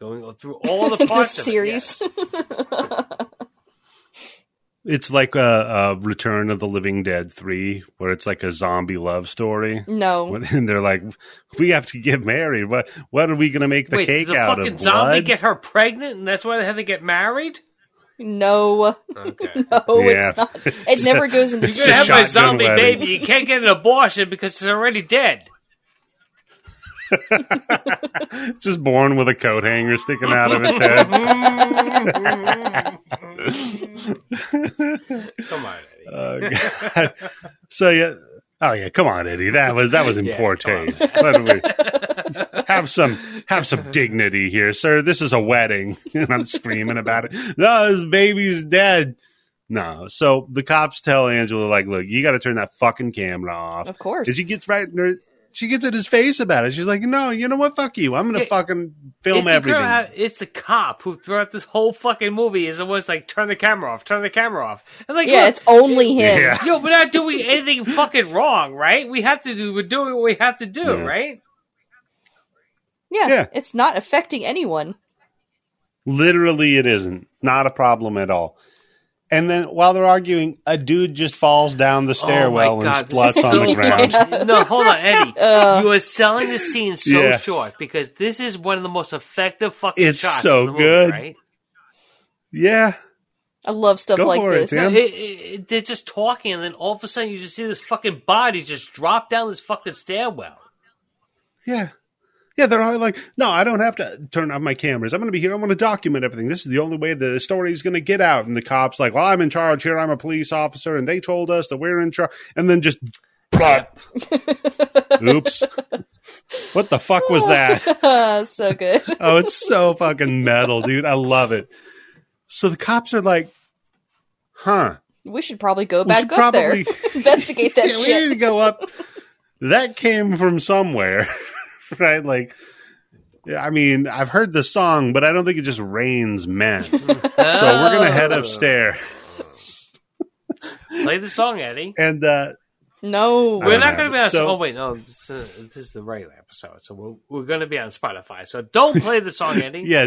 going through all the This parts of it, series. yes. It's like a, a Return of the Living Dead 3, where it's like a zombie love story. no, And they're like, we have to get married. What What are we going to make the Wait, cake the out fucking of? zombie Blood? get her pregnant, and that's why they have to get married? No, Okay. [laughs] no. Yeah. It's not. It never goes into. You're gonna have a zombie wedding. baby. You can't get an abortion because it's already dead. It's [laughs] just born with a coat hanger sticking out of its head. [laughs] Come on, Eddie. Oh, so yeah. Oh yeah, come on, Eddie. That was that was in [laughs] Yeah, poor taste. [laughs] Have some have some dignity here, sir? This is a wedding, [laughs] and I'm screaming about it. No, this baby's dead. No, so the cops tell Angela like, "Look, you got to turn that fucking camera off." Of course. And she gets right. She gets in his face about it. She's like, "No, you know what? Fuck you. I'm gonna Yeah, fucking film it's the everything." girl it's the cop who throughout this whole fucking movie is always like, turn the camera off, turn the camera off. It's like, yeah, it's only him. Yeah. yo, we're not doing anything fucking wrong, right? We have to do, we're doing what we have to do, Yeah. right? Yeah, Yeah. it's not affecting anyone. Literally, it isn't. Not a problem at all. And then while they're arguing, a dude just falls down the stairwell oh and spluts this is on the ground. fucking- [laughs] no, hold on, Eddie. [laughs] Uh. you are selling the scene so Yeah. short because this is one of the most effective fucking It's shots. so in the movie, good. right? Yeah. I love stuff Go like for it, this. Tim. It, it, it- they're just talking, and then all of a sudden you just see this fucking body just drop down this fucking stairwell. Yeah. Yeah, they're all like, no, I don't have to turn off my cameras. I'm going to be here. I'm going to document everything. This is the only way the story is going to get out. And the cop's like, well, I'm in charge here. I'm a police officer. And they told us that we're in charge. And then just, plop. [laughs] oops. what the fuck was that? [laughs] so good. Oh, it's so fucking metal, dude. I love it. So the cops are like, huh. We should probably go back up there. probably- [laughs] Investigate that Yeah, we need to go up. That came from somewhere, [laughs] right? Like, I mean, I've heard the song, but I don't think it just rains men. [laughs] So we're gonna head upstairs, Play the song, Eddie. and uh, No. We're don't going to be on. So- oh wait, no, this, uh, this is the regular episode, so we're, we're going to be on Spotify. So don't play the song, Eddie. [laughs] yeah, Yeah,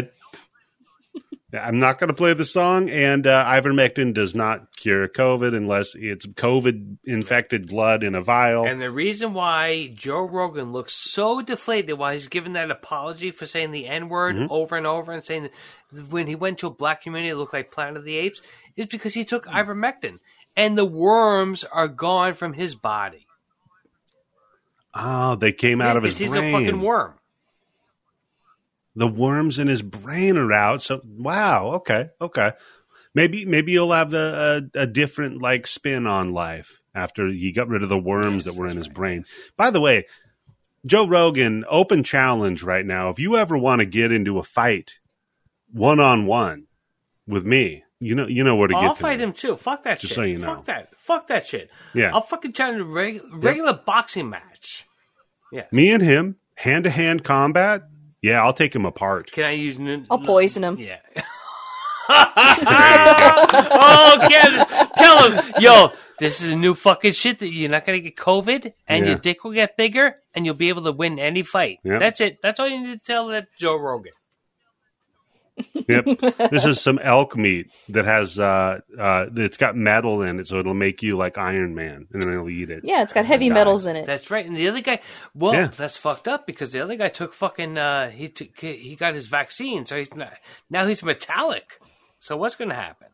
I'm not gonna play the song. And uh, ivermectin does not cure COVID unless it's COVID infected blood in a vial. And the reason why Joe Rogan looks so deflated while he's giving that apology for saying the N word Mm-hmm. over and over and saying that when he went to a black community it looked like Planet of the Apes is because he took Mm. ivermectin and the worms are gone from his body. oh, they came out Yeah, of his 'cause he's brain. a fucking worm. The worms in his brain are out. So wow, okay, okay. Maybe maybe you'll have the, a, a different like spin on life after he got rid of the worms Yes, that were in his right, brain. yes. By the way, Joe Rogan, open challenge right now. If you ever want to get into a fight one on one with me, you know you know where to Oh, get I'll to fight me. him too. Fuck that Just shit. so you know. Fuck that. Fuck that shit. Yeah. I'll fucking challenge a reg- regular boxing match. Yes. Me and him, hand to hand combat. Yeah, I'll take him apart. Can I use? N- I'll poison him. Yeah. [laughs] oh, Candice, tell him, yo, this is a new fucking shit that you're not gonna get COVID, and Yeah. your dick will get bigger, and you'll be able to win any fight. Yep. That's it. That's all you need to tell that Joe Rogan. Yep. [laughs] this is some elk meat that has uh uh it's got metal in it, so it'll make you like Iron Man, and then he'll eat it. Yeah, it's got heavy metals in it. That's right. And the other guy, well, Yeah. that's fucked up because the other guy took fucking. Uh, he took, he got his vaccine, so he's not, now he's metallic. So what's going to happen?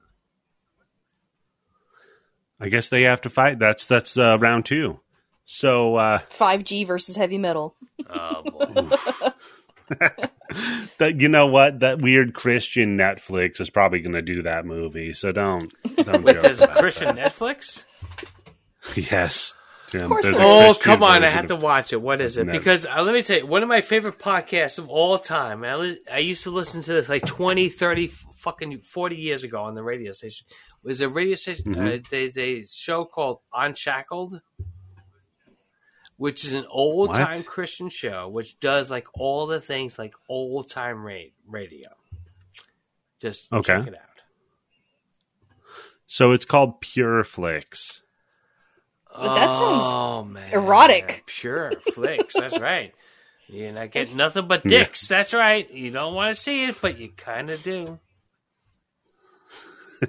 I guess they have to fight. That's that's uh, round two. So uh 5G versus heavy metal. Oh boy. [laughs] [laughs] that you know what that weird Christian Netflix is probably going to do that movie. So don't don't Wait, joke [laughs] there's a about Christian Netflix? that. Yes. Tim, course a Oh, come on! I version have to watch it. What is it? Net- Because uh, let me tell you, one of my favorite podcasts of all time. I, lis- I used to listen to this like 20, 30, fucking 40 years ago on the radio station. It was a radio station. Uh, Mhm. there's a show called Unshackled, which is an old time Christian show, which does like all the things like old time ra- radio. Just Okay. check it out. So it's called Pure Flix. But that sounds oh, man. erotic. Pure flicks. That's [laughs] right. You're not getting nothing but Yeah. dicks. That's right. You don't want to see it, but you kind of do. [laughs]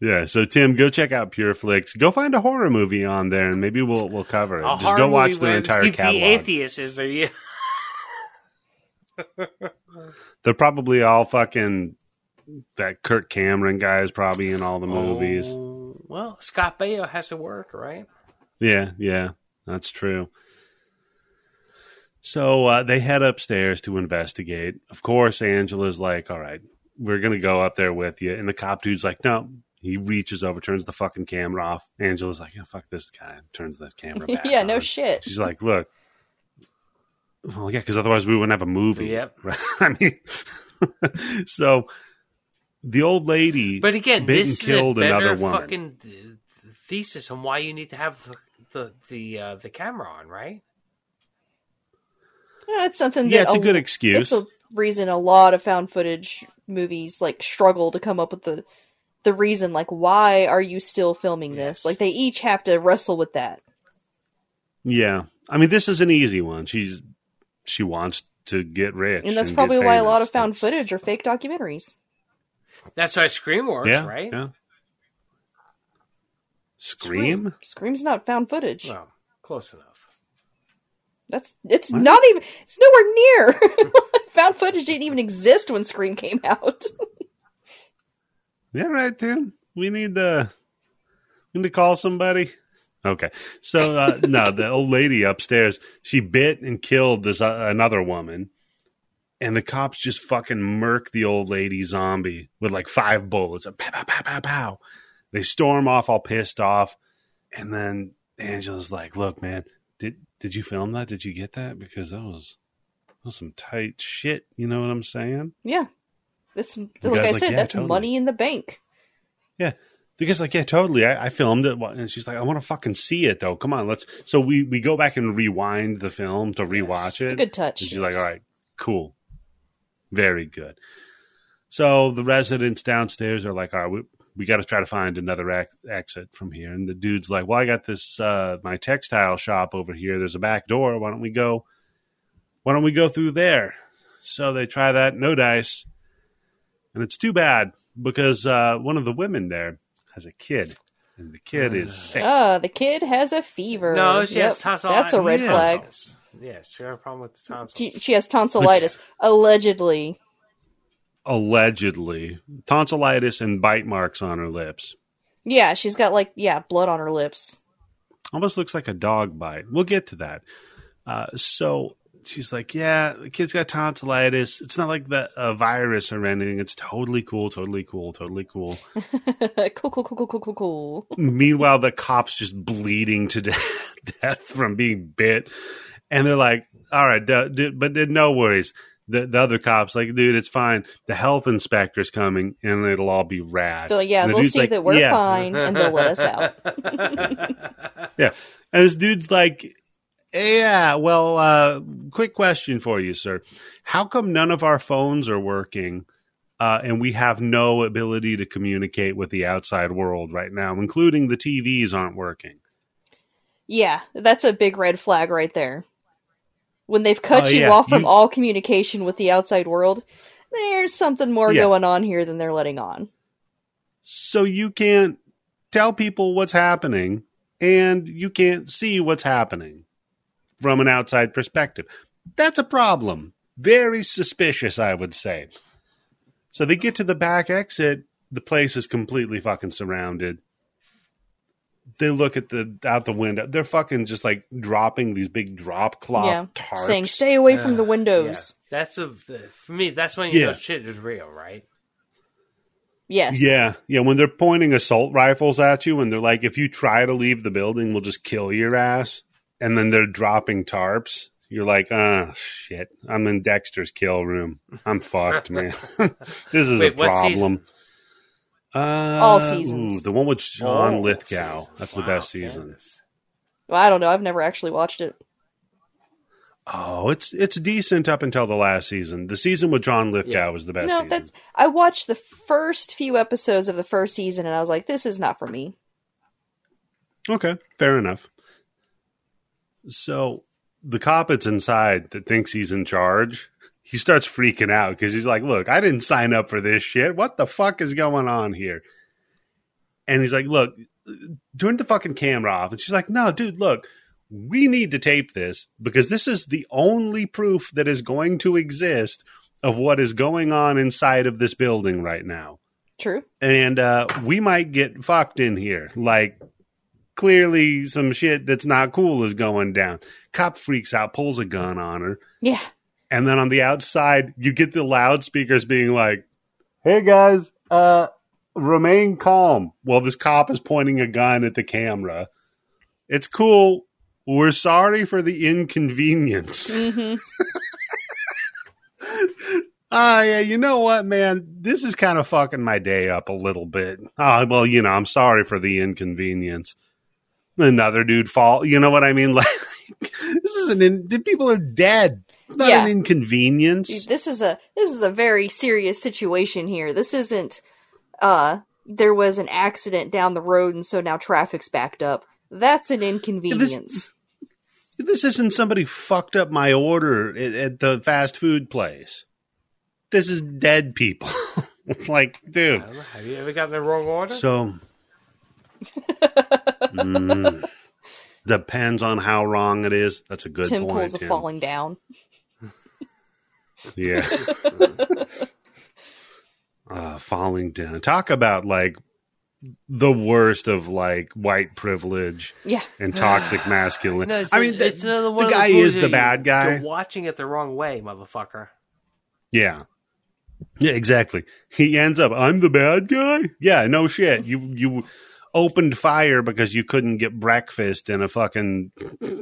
Yeah, so Tim, go check out Pure Flix. Go find a horror movie on there, and maybe we'll we'll cover it. A Just go watch their entire [laughs] the, catalog. The atheist is there. Yeah. [laughs] They're probably all fucking. That Kirk Cameron guy is probably in all the movies. Oh, well, Scott Baio has to work, right? Yeah, yeah, that's true. So uh, they head upstairs to investigate. Of course, Angela's like, "All right, we're gonna go up there with you," and the cop dude's like, "No." He reaches over, turns the fucking camera off. Angela's like, "Yeah, fuck this guy," turns the camera [laughs] back. yeah, no shit. She's like, "Look." Well, yeah, because otherwise we wouldn't have a movie. Yep. [laughs] Right? I mean, [laughs] so the old lady, But again, bit this and is killed a better another woman. fucking thesis on why you need to have the the the, uh, the camera on, right? Yeah, it's something. yeah, that it's a good excuse. It's a reason a lot of found footage movies like struggle to come up with the the reason like why are you still filming this? Like they each have to wrestle with that. Yeah, I mean, this is an easy one. She's she wants to get rich, And that's get probably why a lot of found That's- footage are fake documentaries. That's why Scream works, yeah, right? Yeah. Scream? Scream's not found footage. Well, close enough. That's it's What? not even it's nowhere near. [laughs] found footage didn't even exist when Scream came out. [laughs] Yeah, right, Tim. We need to we need to call somebody. Okay, so uh, [laughs] no, the old lady upstairs she bit and killed this uh, another woman, and the cops just fucking murk the old lady zombie with like five bullets. Pow pow pow pow pow. They storm off, all pissed off, and then Angela's like, "Look, man, did did you film that? Did you get that? Because that was was some tight shit. You know what I'm saying?" yeah. It's like I like, said, "Yeah, that's totally." money in the bank. Yeah. The guy's like, yeah, totally. I, I filmed it, and she's like, I want to fucking see it though. Come on, let's. So we we go back and rewind the film to rewatch it. It's a good touch. And she's like, all right, cool, very good. So the residents downstairs are like, all right, we, we got to try to find another ex- exit from here. And the dude's like, well, I got this uh, my textile shop over here. There's a back door. Why don't we go? Why don't we go through there? So they try that, no dice, and it's too bad because uh, one of the women there has a kid, and the kid is sick. Ah, the kid has a fever. No, she Yep, has tonsillitis. That's a red Yeah. flag. Tonsils. Yeah, she had a problem with the tonsils. She, she has tonsillitis, allegedly. allegedly tonsillitis and bite marks on her lips. Yeah, she's got like yeah blood on her lips. Almost looks like a dog bite. We'll get to that. Uh, so she's like, "Yeah, the kid's got tonsillitis. It's not like the a virus or anything. It's totally cool, totally cool, totally cool." [laughs] cool, cool, cool, cool, cool, cool, cool. Meanwhile, the cop's just bleeding to [laughs] death, death from being bit, and they're like, "All right, duh, duh, but then no worries." The, the other cops like, dude, it's fine. The health inspector's coming, and it'll all be rad. So yeah, they'll see like, that we're "Yeah." fine and they'll let us out. [laughs] Yeah. And this dude's like, yeah, well, uh, quick question for you, sir. How come none of our phones are working uh, and we have no ability to communicate with the outside world right now, including the TVs aren't working? Yeah, that's a big red flag right there. When they've cut Oh, you yeah, off from you- all communication with the outside world, there's something more Yeah. going on here than they're letting on. So you can't tell people what's happening and you can't see what's happening from an outside perspective. That's a problem. Very suspicious, I would say. So they get to the back exit. The place is completely fucking surrounded. They look at the out the window. They're fucking just like dropping these big drop cloth yeah, tarps. saying stay away from Uh, the windows. Yeah. That's a for me. That's when you Yeah. know shit is real, right? Yes. Yeah, yeah. When they're pointing assault rifles at you, and they're like, "If you try to leave the building, we'll just kill your ass," and then they're dropping tarps. You're like, "Ah, shit! I'm in Dexter's kill room. I'm fucked, man. [laughs] this is Wait, a problem." Uh, All seasons. ooh, the one with John Oh, Lithgow. seasons. That's the best season. goodness. Well, I don't know. I've never actually watched it. Oh, it's it's decent up until the last season. The season with John Lithgow Yeah. was the best no, season. that's. I watched the first few episodes of the first season, and I was like, "This is not for me." Okay, fair enough. So the cop that's inside that thinks he's in charge, he starts freaking out because he's like, "Look, I didn't sign up for this shit. What the fuck is going on here?" And he's like, "Look, turn the fucking camera off." And she's like, "No, dude, look." We need to tape this because this is the only proof that is going to exist of what is going on inside of this building right now True. and uh, we might get fucked in here. Like, clearly, some shit that's not cool is going down. Cop freaks out, pulls a gun on her, Yeah. and then on the outside, you get the loudspeakers being like, "Hey guys, uh, remain calm." Well, this cop is pointing a gun at the camera. It's cool. We're sorry for the inconvenience. hmm [laughs] Ah, yeah, you know what, man? This is kind of fucking my day up a little bit. Ah, well, you know, I'm sorry for the inconvenience. Another dude fall. You know what I mean? [laughs] Like, this is an. In, the people are dead. It's not Yeah. an inconvenience. This is a this is a very serious situation here. This isn't. Uh, there was an accident down the road, and so now traffic's backed up. That's an inconvenience. This isn't somebody fucked up my order at, at the fast food place. This is dead people. It's [laughs] like, dude. Have you ever gotten the wrong order? So [laughs] mm, depends on how wrong it is. That's a good Tim point. pulls a Tim. falling down. [laughs] Yeah. uh, falling down. Talk about like the worst of like white privilege Yeah. and toxic [sighs] masculinity. no, it's, I mean, the, it's another one the guy is the bad you- guy. You're watching it the wrong way, motherfucker. Yeah. Yeah, exactly. He ends up, I'm the bad guy? Yeah, no shit. You you opened fire because you couldn't get breakfast in a fucking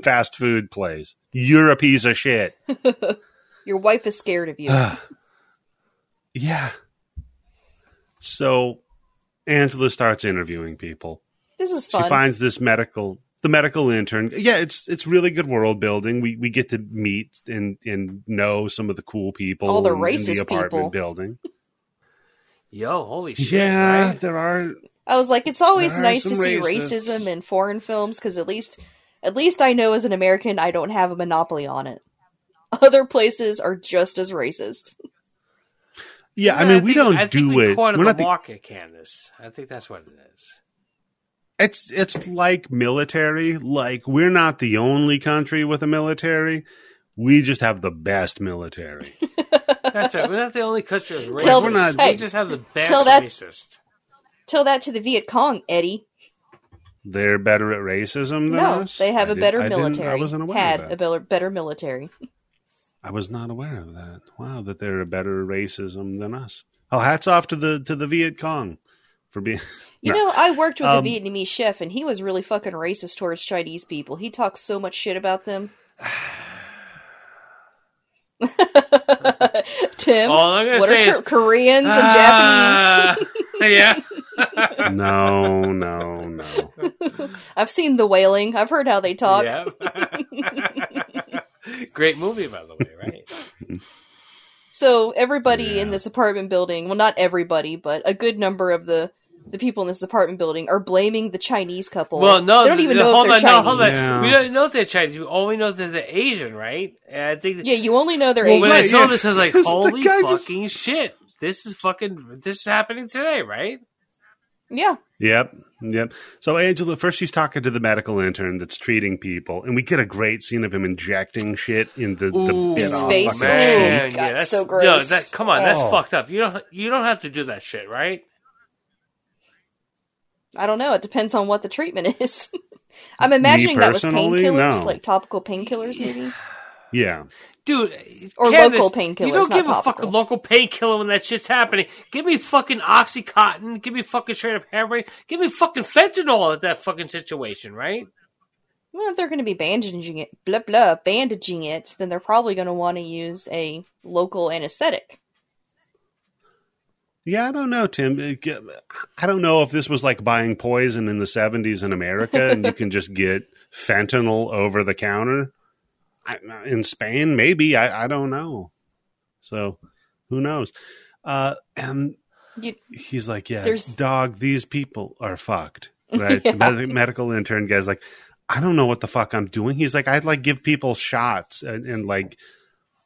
fast food place. You're a piece of shit. [laughs] Your wife is scared of you. [sighs] yeah. So Angela starts interviewing people. this is She fun. finds this medical the medical intern. Yeah, it's it's really good world building. We we get to meet and and know some of the cool people All the in- in racist the apartment people. building. [laughs] Yo, holy shit! yeah, right? there are I was like, it's always There nice to see racists. racism in foreign films because at least, at least I know as an American, I don't have a monopoly on it. Other places are just as racist. Yeah, I No, mean, we think- don't I think do we it. cornered We're the not the, market, Candice. I think that's what it is. it's it's like military. Like we're not the only country with a military. We just have the best military. [laughs] That's right. We're not the only country with racist. Tell- We're not- we just have the best tell that- racist. Tell that to the Viet Cong, Eddie. They're better at racism than No, us. they have I a did- better I military. I wasn't aware Had of a better, better military. I was not aware of that. Wow, that they're a better racism than us. Oh, hats off to the to the Viet Cong for being. [laughs] You No. know, I worked with Um, a Vietnamese chef, and he was really fucking racist towards Chinese people. He talks so much shit about them. [sighs] [laughs] Tim, All I'm gonna what say are is Ko- Koreans and Japanese? Ah, yeah. [laughs] no, no, no. [laughs] I've seen The Wailing. I've heard how they talk. Yeah. [laughs] Great movie, by the way, right? So everybody Yeah. in this apartment building, well, not everybody, but a good number of the the people in this apartment building are blaming the Chinese couple. Well, no, they don't even no, know hold if they're no, Chinese. hold on. Yeah. We don't know if they're Chinese. We only know that they're Asian, right? And I think Yeah, you only know they're when Asian. When I saw yeah. this, I was like, [laughs] "Holy guy just- fucking shit! This is fucking this is happening today, right?" Yeah, Yep, yep. So Angela, first she's talking to the medical intern that's treating people, and we get a great scene of him injecting shit in the, Ooh, the His off face. fucking oh, man, cheek. God, yeah, that's so No, gross. that, come on, that's Oh. fucked up. You don't you don't have to do that shit, right? I don't know. It depends on what the treatment [laughs] is. I'm imagining that was painkillers, no. like topical painkillers, maybe. Yeah, Dude, Or Candice, local painkillers, You don't not give a topical. fucking local painkiller when that shit's happening. Give me fucking oxycontin. Give me fucking straight up heroin. Give me fucking fentanyl at that fucking situation, right? Well, if they're going to be bandaging it, blah blah, bandaging it, then they're probably going to want to use a local anesthetic. yeah. I don't know, Tim. I don't know if this was like buying poison in the '70s in America, and you can just get fentanyl over the counter. I, in Spain, maybe I, I don't know. So, who knows? Uh, and You, he's like, "Yeah, There's- dog. These people are fucked." [laughs] Right? Yeah. The med- medical intern guy's like, "I don't know what the fuck I'm doing." He's like, "I'd like give people shots and, and like."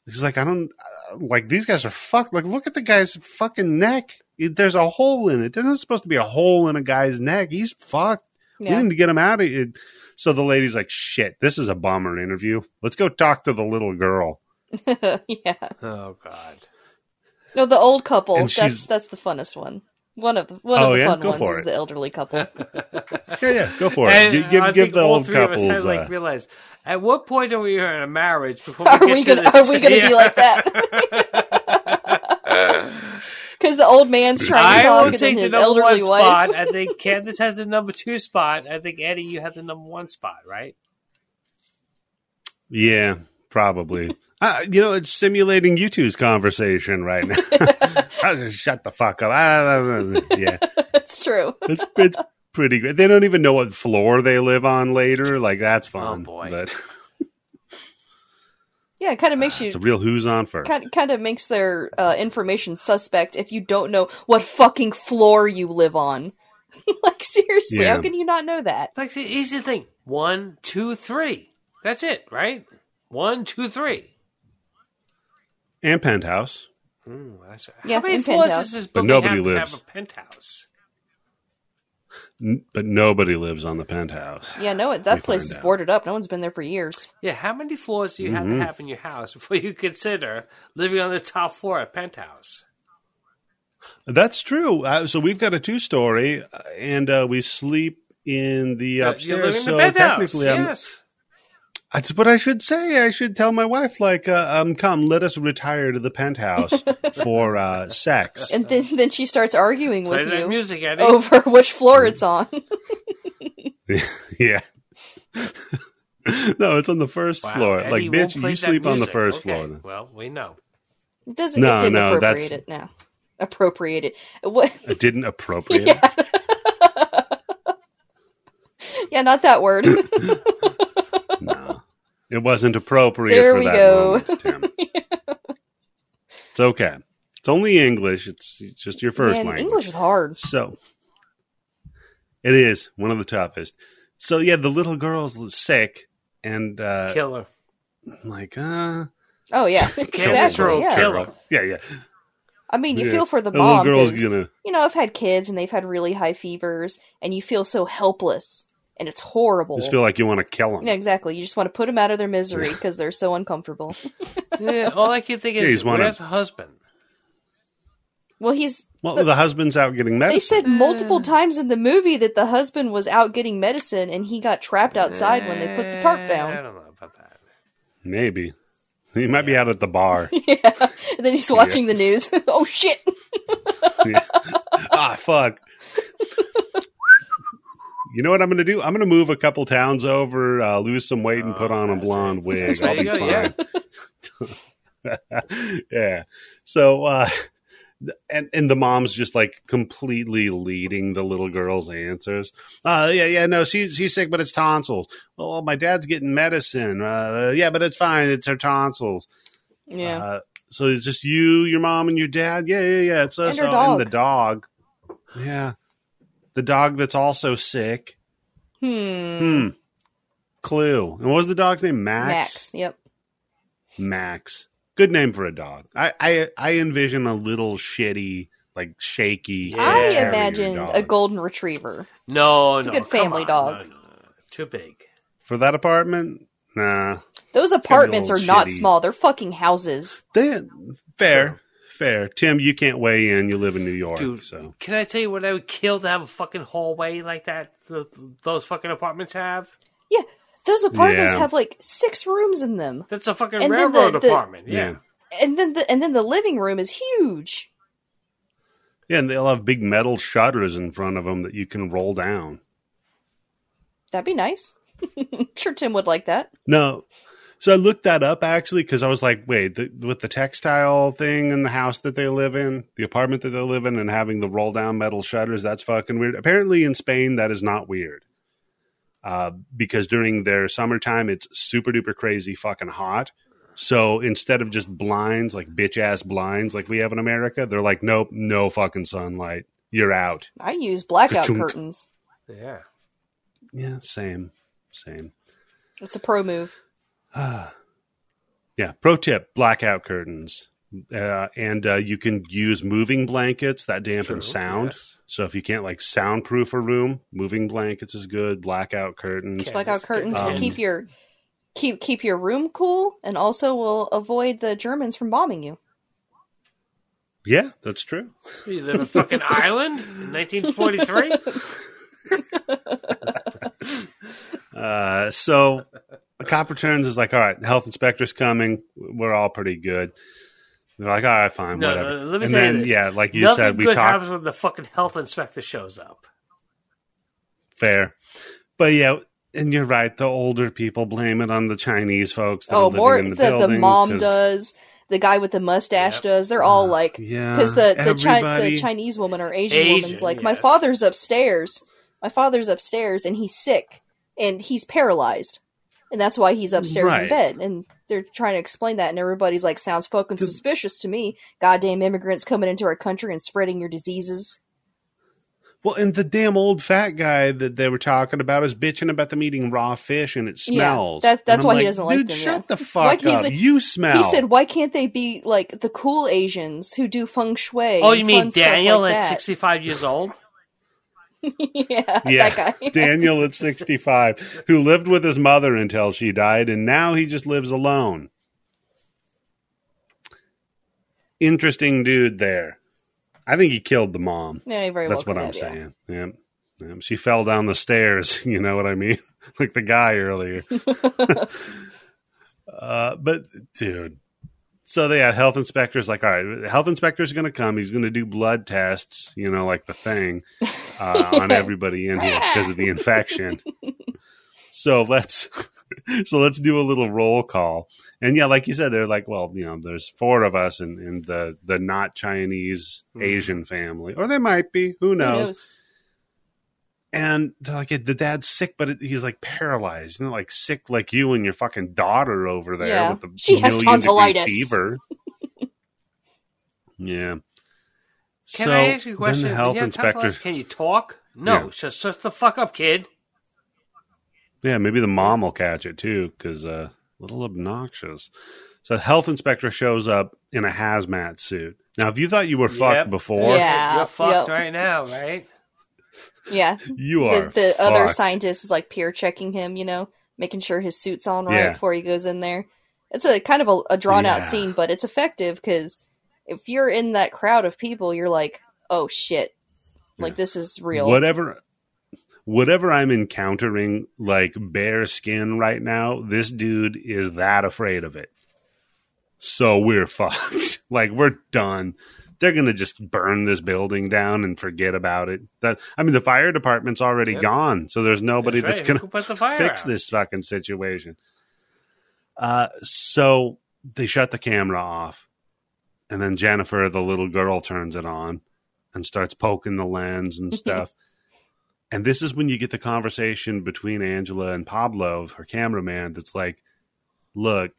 He's like, "I don't uh, like these guys are fucked. Like, look at the guy's fucking neck. There's a hole in it. There's not supposed to be a hole in a guy's neck. He's fucked. yeah. We need to get him out of it." So the lady's like, "Shit, this is a bummer interview. Let's go talk to the little girl." [laughs] yeah. Oh god. No, the old couple. And That's she's- that's the funnest one. One of the one Oh, of the yeah? fun Go ones is it. the elderly couple. [laughs] Yeah, yeah, go for it. And Give, give, give the old three of us couples. had like uh, realized at what point are we in a marriage before we are get we to gonna this? are we gonna Yeah. be like that? [laughs] Because the old man's trying to I talk will and then take the his number elderly one wife. spot. I [laughs] think Candice has the number two spot. I think Eddie, you have the number one spot, right? Yeah, probably. [laughs] Uh, you know, it's simulating you two's conversation right now. [laughs] I'll just shut the fuck up. Ah, yeah, It's true. it's, it's pretty good. They don't even know what floor they live on later. Like that's fun. Oh, boy. But Yeah, it kind of makes you it's a real who's on first. kind kind of makes their uh, information suspect if you don't know what fucking floor you live on. [laughs] like seriously, Yeah. how can you not know that? Like the easy thing: one, two, three. That's it, right? One, two, three. And penthouse. Ooh, that's- Yeah, How many floors penthouse. does this But nobody have to lives. have a penthouse? N- but nobody lives on the penthouse. Yeah, no, that We place is boarded up. No one's been there for years. Yeah, how many floors do you have Mhm. to have in your house before you consider living on the top floor at penthouse? That's true. Uh, so we've got a two story, uh, and uh, we sleep in the You upstairs. live in so the penthouse. technically, I'm, yes. That's what I should say. I should tell my wife, like, uh, um, come, let us retire to the penthouse [laughs] for uh, sex. And then then she starts arguing Play with that you music, over [laughs] which floor it's on. [laughs] yeah. no, it's on the first Wow, floor. Eddie like, won't bitch, you that sleep on the first Okay, floor. Well, we know. It doesn't No, it didn't no, appropriate that's- it now. Appropriate it. What I didn't appropriate. Yeah. Yeah, not that word. No, it wasn't appropriate There for we that go. moment, Tim. [laughs] it's okay. It's only English. It's, it's just your first Man, language. English is hard. So it is one of the toughest. So yeah, the little girl's sick, and uh, Killer. I'm like, uh, Oh yeah, [laughs] kill exactly. the Yeah. kill. girl. Yeah, yeah. I mean, you Yeah. feel for the The little mom girl's 'cause, gonna. you know I've had kids and they've had really high fevers, and you feel so helpless, and it's horrible. Just feel like you want to kill him. yeah, exactly. You just want to put them out of their misery because they're so uncomfortable. [laughs] Yeah, all I can think is, he's one of- where's the husband? Well, he's. Well, the- the husband's out getting medicine. They said multiple times in the movie that the husband was out getting medicine and he got trapped outside when they put the tarp Eh, I down. don't know about that. Maybe he might be out at the bar. [laughs] yeah, and then he's watching the news. [laughs] oh shit! Yeah. ah, fuck. You know what I'm going to do? I'm going to move a couple towns over, uh, lose some weight, and put Oh, on a blonde [laughs] wig. I'll be go, fine. [laughs] yeah. So, uh, and and the mom's just like completely leading the little girl's answers. Uh, yeah, yeah, no, she's she's sick, but it's tonsils. Oh, my dad's getting medicine. Uh, yeah, but it's fine. It's her tonsils. Yeah, Uh, so it's just you, your mom, and your dad. Yeah, yeah, yeah. It's us And her all- dog. and the dog. Yeah, the dog that's also sick. hmm. Hmm. Clue. And what was the dog's name? Max. Max. Yep. Max. Good name for a dog. I I, I envision a little shitty, like shaky. Yeah. I terrier imagined dog. a golden retriever. No, It's a good family on. dog. No, no, no. Too big. for that apartment. Nah, Those apartments are old not small; they're fucking houses. they fair, True. Fair. Tim, you can't weigh in. You live in New York, Dude, so can I tell you what I would kill to have a fucking hallway like that? th- those fucking apartments have. Yeah, those apartments Yeah. have like six rooms in them, That's a fucking And railroad the- the- apartment. Yeah. and then the and then the living room is huge. yeah, and they'll have big metal shutters in front of them that you can roll down. That'd be nice. [laughs] sure, Tim would like that. No. So I looked that up actually because I was like, wait, the, with the textile thing in the house that they live in, the apartment that they live in, and having the roll down metal shutters, that's fucking weird. Apparently in Spain, that is not weird. Uh, because during their summertime, it's super duper crazy fucking hot. So instead of just blinds, like bitch ass blinds like we have in America, they're like, nope, no fucking sunlight. You're out. I use blackout [laughs] Ka-chunk. curtains. Yeah. Yeah, same. Same. It's a pro move. [sighs] yeah. Pro tip: blackout curtains, uh, and uh, you can use moving blankets that dampen True, sound. yes. So if you can't like soundproof a room, moving blankets is good. Blackout curtains. Okay. Blackout curtains um, will keep your keep keep your room cool, and also will avoid the Germans from bombing you. Yeah, that's true. You live in a fucking [laughs] island in 1943? [laughs] Uh, so the cop returns is like, all right, the health inspector's coming. We're all pretty good. They're like, all right, fine, No, whatever. no, let me and tell then, this. yeah, like you Nothing said, we good talked happens when the fucking health inspector shows up. fair, but yeah, and you're right. The older people blame it on the Chinese folks. That oh, are Oh, living more in the, the, the, building mom 'cause- does. The guy with the mustache Yep. does. They're all like [sighs] Yeah, because the the, Chi- the Chinese woman or Asian, Asian, woman's like, my father's upstairs. My father's upstairs, and he's sick, and he's paralyzed, and that's why he's upstairs in bed. And they're trying to explain that, and everybody's like, sounds fucking suspicious to me. Goddamn immigrants coming into our country and spreading your diseases. Well, and the damn old fat guy that they were talking about is bitching about them eating raw fish and it smells. that- that's And I'm why he doesn't like Dude, them, shut yeah. the fuck Like, up. like- you smell. He said, "Why can't they be like the cool Asians who do feng shui?" Oh, you mean Daniel like at that? 65 years old? Yeah, [laughs] yeah, that guy. [laughs] Daniel at 65, who lived with his mother until she died, and now he just lives alone. Interesting dude there. I think he killed the mom. Yeah, he very That's what I'm yeah. saying. Yeah. Yeah, She fell down the stairs. [laughs] You know what I mean? like the guy earlier. uh, but dude, so they had health inspectors. Like, all right, the health inspector's going to come. He's going to do blood tests. You know, like the thing [laughs] uh, on everybody in here because of the infection. [laughs] So let's [laughs] so let's do a little roll call. And yeah, like you said, they're like, well, you know, there's four of us in, in the the not Chinese Mhm. Asian family, or they might be. Who Who knows? Knows? And like, the dad's sick, but it, he's like paralyzed, and like sick like you and your fucking daughter over there Yeah. with the She has million degree tonsillitis. fever. [laughs] yeah. Can so I ask you a then question? the health When you have inspector, Can you talk? No, Yeah. just shut the fuck up, kid. yeah, maybe the mom will catch it too, because uh, a little obnoxious. So the health inspector shows up in a hazmat suit. Now, if you thought you were Yep. fucked before, Yeah. You're fucked yep. right now, right? Yeah, you the, are. the other fucked. scientist is like peer checking him, you know, making sure his suit's on right Yeah. before he goes in there. It's a kind of a, a drawn out Yeah. scene, but it's effective because if you're in that crowd of people, you're like, oh shit, like Yeah. this is real. whatever whatever i'm encountering like bare skin right now this dude is that afraid of it so we're [laughs] fucked like we're done they're gonna just burn this building down and forget about it. That i mean the fire department's already gone so there's nobody That's that's, gonna Who put the fire fix out? this fucking situation. Uh so they shut the camera off and then jennifer the little girl turns it on and starts poking the lens and [laughs] stuff. And this is when you get the conversation between Angela and Pablo, her cameraman, that's like, look,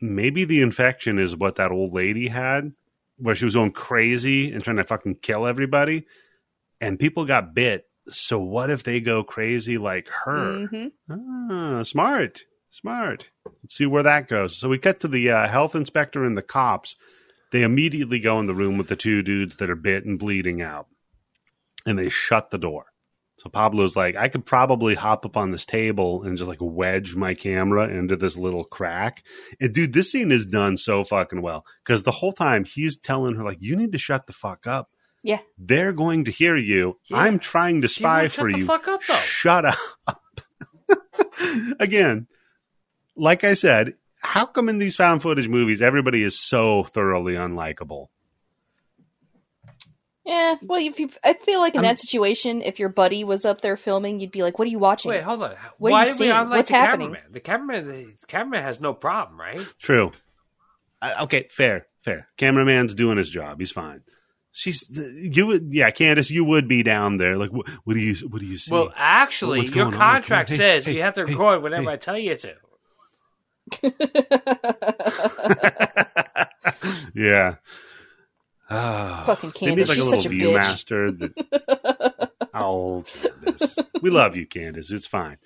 maybe the infection is what that old lady had, where she was going crazy and trying to fucking kill everybody, and people got bit. So what if they go crazy like her? Mhm. Ah, smart, smart. Let's see where that goes. So we cut to the uh, health inspector and the cops. They immediately go in the room with the two dudes that are bit and bleeding out, and they shut the door. So Pablo's like, I could probably hop up on this table and just like wedge my camera into this little crack. And dude, this scene is done so fucking well because the whole time he's telling her like, you need to shut the fuck up. Yeah. They're going to hear you. Yeah. I'm trying to spy won't for shut the you. fuck up, though. Shut up. [laughs] Again, like I said, how come in these found footage movies everybody is so thoroughly unlikable? Yeah, well, if you, I feel like in I'm- that situation, if your buddy was up there filming, you'd be like, "What are you watching?" Wait, hold on. What are you do we seeing? unlike What's the happening? cameraman? The cameraman, the cameraman has no problem, right? True. Uh, okay, fair, fair. Cameraman's doing his job. He's fine. She's you would yeah, Candice, you would be down there. Like, what, what do you what do you see? Well, actually, What's your going on? contract [laughs] Hey, says hey, you have to hey, record whenever hey. I tell you to. [laughs] [laughs] yeah. Ah. Fucking Candice, like she's a little such a ViewMaster. That, [laughs] oh, Candice, we love you, Candice. It's fine.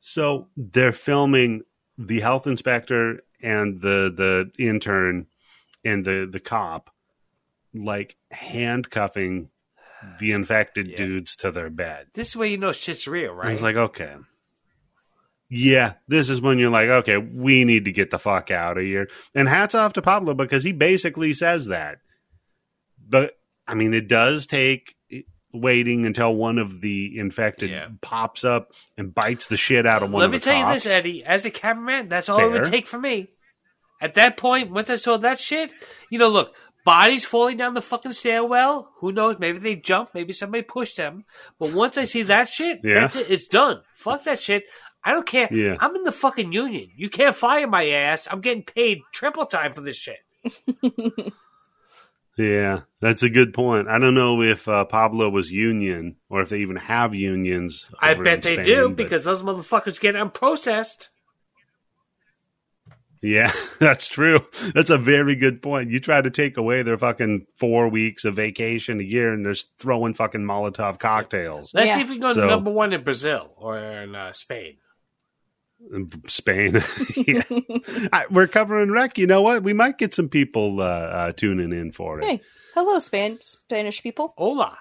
So they're filming the health inspector and the the intern and the the cop like handcuffing the [sighs] infected Yeah. dudes to their bed. This way, you know shit's real, And right? It's like okay. Yeah, this is when you're like, okay, we need to get the fuck out of here. And hats off to Pablo because he basically says that. But I mean, it does take waiting until one of the infected Yeah. pops up and bites the shit out of one Let of me the tell you this, Eddie. As a cameraman, that's all it would take for me. At that point, once I saw that shit, you know, look, bodies falling down the fucking stairwell. Who knows? Maybe they jumped. Maybe somebody pushed them. But once I see that shit, Yeah. that's it. It's done. Fuck that shit. I don't care. Yeah. I'm in the fucking union. You can't fire my ass. I'm getting paid triple time for this shit. [laughs] Yeah, that's a good point. I don't know if uh, Pablo was union or if they even have unions. I bet in they Spain, do but- because those motherfuckers get unprocessed. Yeah, [laughs] that's true. That's a very good point. You try to take away their fucking four weeks of vacation a year, and they're throwing fucking Molotov cocktails. Let's Yeah. see if we can go So- to number one in Brazil or in uh, Spain. In Spain. [laughs] yeah. I, we're covering rec. You know what? We might get some people uh, uh, tuning in for it. Hey, hello, Span Spanish people. Hola.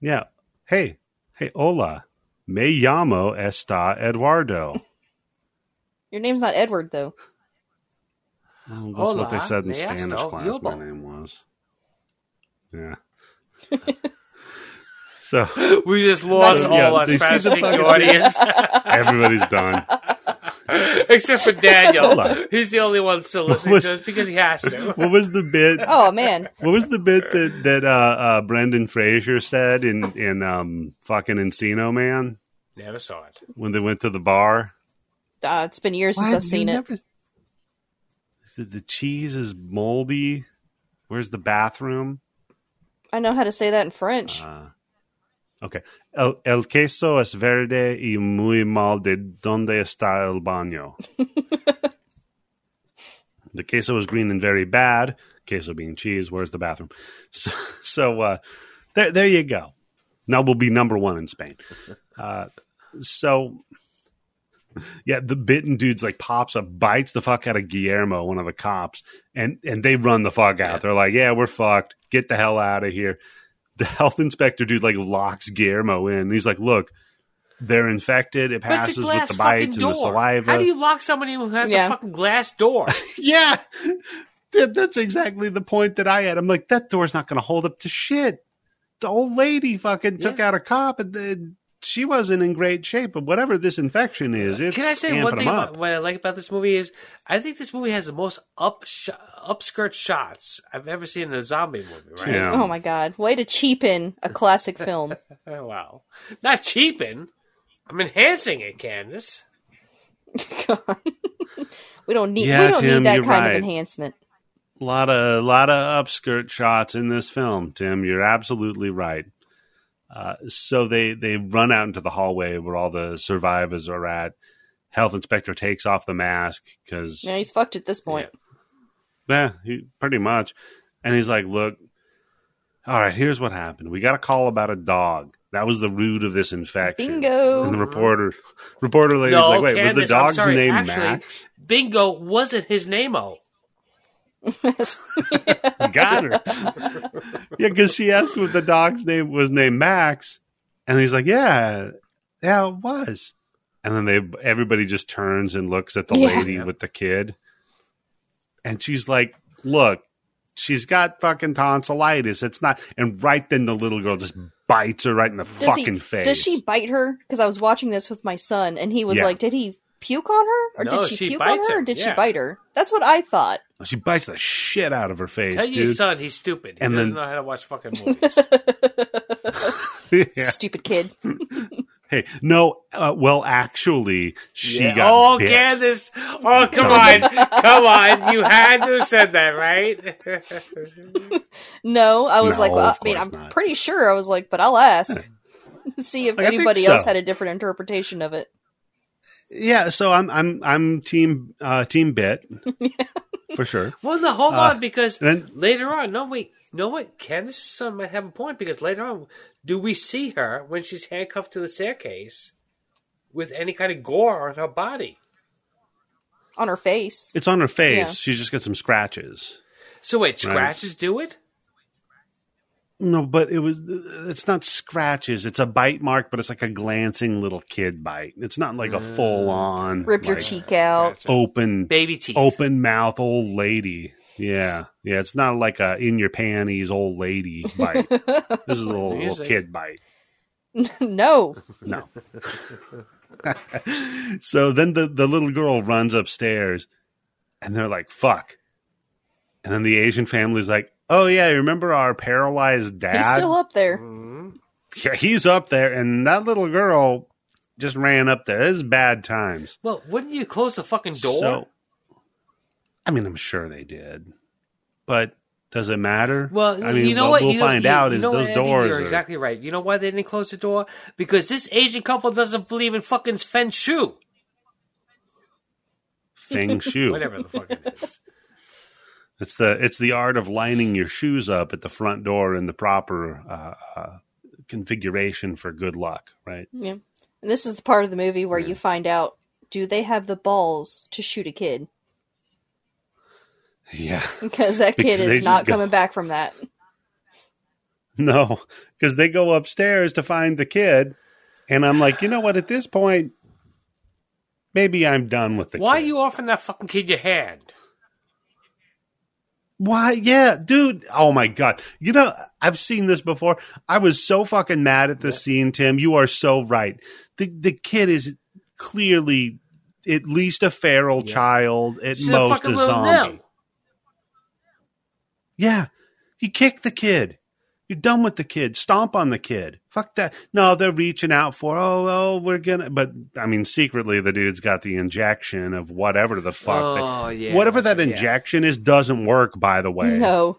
Yeah. Hey, hey, hola. Me llamo está Eduardo. [laughs] Your name's not Edward, though. Well, that's what they said in me Spanish class. yobo. My name was. Yeah. [laughs] so [laughs] We just lost Yeah, all our they Spanish-speaking [laughs] audience. [laughs] everybody's done. Except for Daniel. He's the only one still listening was- to us because he has to. What was the bit? Oh man, What was the bit that that uh, uh, Brendan Fraser said in in um, fucking Encino Man Never saw it. when they went to the bar? uh, it's been years since I've seen You it. never- The, the cheese is moldy. Where's the bathroom? I know how to say that in French. Uh, okay. El, el queso es verde y muy mal de donde está el baño. [laughs] the queso is green and very bad. Queso being cheese. Where's the bathroom? [laughs] So, so uh, there, there you go. Now we'll be number one in Spain. Uh, so, yeah, the bitten dude's like pops up, bites the fuck out of Guillermo, one of the cops, and and they run the fuck out. Yeah. They're like, "Yeah, we're fucked. Get the hell out of here." The health inspector dude like locks Guillermo in. He's like, "Look, they're infected. It passes with the bites and the saliva." How do you lock somebody who has Yeah. a fucking glass door? [laughs] yeah, that's exactly the point that I had. I'm like, that door's not going to hold up to shit. The old lady fucking took out a cop, and then she wasn't in great shape. But whatever this infection is, it's Can I say amping one thing up. about what I like about this movie is I think this movie has the most up sh- upskirt shots I've ever seen in a zombie movie. Right? Yeah. Oh my god, way to cheapen a classic film. [laughs] Oh, wow. Not cheaping. I'm enhancing it, Candice. God. [laughs] we don't need Yeah, we don't Tim, need that kind right. of enhancement. A lot of lot of upskirt shots in this film, Tim. You're absolutely right. Uh, so they they run out into the hallway where all the survivors are at. Health inspector takes off the mask because Yeah, he's fucked at this point. Yeah, he, pretty much. And he's like, "Look, all right. Here's what happened. We got a call about a dog. That was the root of this infection." Bingo. And the reporter, reporter lady's No, like, "Wait, was the dog's sorry, name actually- Max?" Bingo wasn't his name-o. [laughs] Got her. yeah, because she asked what the dog's name was named Max, and he's like, "Yeah, yeah, it was." And then they everybody just turns and looks at the Yeah. lady with the kid, and she's like, "Look, she's got fucking tonsillitis. It's not." And right then, the little girl just bites her right in the Does fucking he? face. Does she bite her? Because I was watching this with my son, and he was Yeah. like, "Did he puke on her, or No, did she, she puke on bites her, or him, did she bite her?" That's what I thought. She bites the shit out of her face, Tell your dude. son he's stupid. He And doesn't then- know how to watch fucking [laughs] movies. Yeah. Stupid kid. [laughs] Hey, no. Uh, well, actually, she Yeah. got oh, bit. Candice. Oh, come on. come on. You had to have said that, right? No, I was No, like, well, I mean, I'm not. prety sure. I was like, but I'll ask. [laughs] See if Like, I think anybody else had a different interpretation of it. Yeah, so I'm I'm I'm team uh team bit for sure. [laughs] well, no, hold Uh, on, because Then later on, no, wait. You know what? Candice's son might have a point because later on, do we see her when she's handcuffed to the staircase with any kind of gore on her body? on her face. it's on her face. Yeah. She's just got some scratches. So wait, scratches do it? No, but it was it's not scratches. It's a bite mark, but it's like a glancing little kid bite. It's not like a full on mm. Rip your like, cheek out. Gotcha. open Baby teeth. open mouth old lady. Yeah. Yeah, it's not like a in your panties old lady bite. [laughs] this is a little, little kid bite. [laughs] no. No. [laughs] so then the, the little girl runs upstairs and they're like, fuck. And then the Asian family's like, oh, yeah, remember our paralyzed dad? He's still up there. Mhm. Yeah, he's up there. And that little girl just ran up there. This is bad times. Well, wouldn't you close the fucking door? So, I mean, I'm sure they did. But does it matter? Well, I mean, you know what what? we'll you know, find you- out you is know those what, Andy? doors You're are exactly right. You know why they didn't close the door? Because this Asian couple doesn't believe in fucking feng shui. feng [laughs] shui. Whatever the fuck it is. It's the it's the art of lining your shoes up at the front door in the proper uh, uh, configuration for good luck, right? Yeah. And this is the part of the movie where you find out do they have the balls to shoot a kid? Yeah. [laughs] Because that kid Because is not just go- coming back from that. No, because they go upstairs to find the kid, and I'm like, you know what? At this point, maybe I'm done with the. Why are you offering that fucking kid your hand? Why? Yeah, dude. Oh my god. You know, I've seen this before. I was so fucking mad at this scene, Tim. You are so right. The the kid is clearly at least a feral Yeah. child, at She's most fucking a zombie. Yeah. he kicked the kid. You're done with the kid. Stomp on the kid. Fuck that. No, they're reaching out for, oh, oh, we're gonna. But, I mean, secretly, the dude's got the injection of whatever the fuck. that- Oh yeah. whatever that that's right, yeah. injection is doesn't work, by the way. No.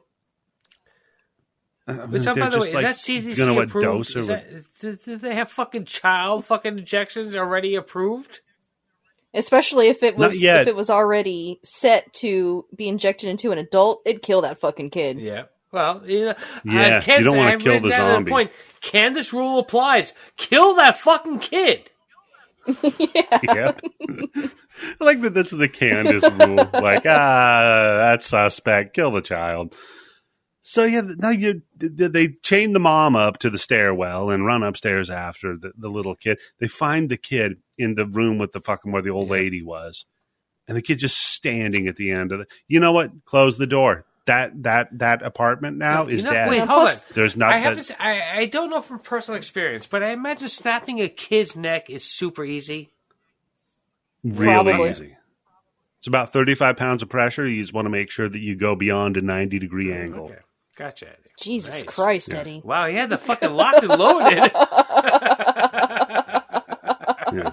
Uh, Which, by the just way, like, is that CDC gonna what approved? dose Is what- that, do, do they have fucking child fucking injections already approved? Especially if it was yet. if it was already set to be injected into an adult, it'd kill that fucking kid. Yeah. Well, you know, Yeah, I can't you don't say- wanna I kill read the that at a zombie. Point. Candice rule applies. Kill that fucking kid. [laughs] yep. I [laughs] like that that's the Candice rule. [laughs] Like, ah, that's suspect. Kill the child. So yeah, now you they chain the mom up to the stairwell and run upstairs after the, the little kid. They find the kid in the room with the fucking where the old Yeah. lady was, and the kid just standing at the end of the. You know what? Close the door. That that that apartment now You is know- dead. Wait, hold plus- on. There's not. I have that- to say, I, I don't know from personal experience, but I imagine snapping a kid's neck is super easy. Really Probably. easy. It's about 35 pounds of pressure. You just want to make sure that you go beyond a 90 degree angle. Okay. Gotcha. Eddie. Jesus Nice. Christ, Yeah. Eddie. Wow, he had the fucking locked and loaded. [laughs] [laughs] Yeah.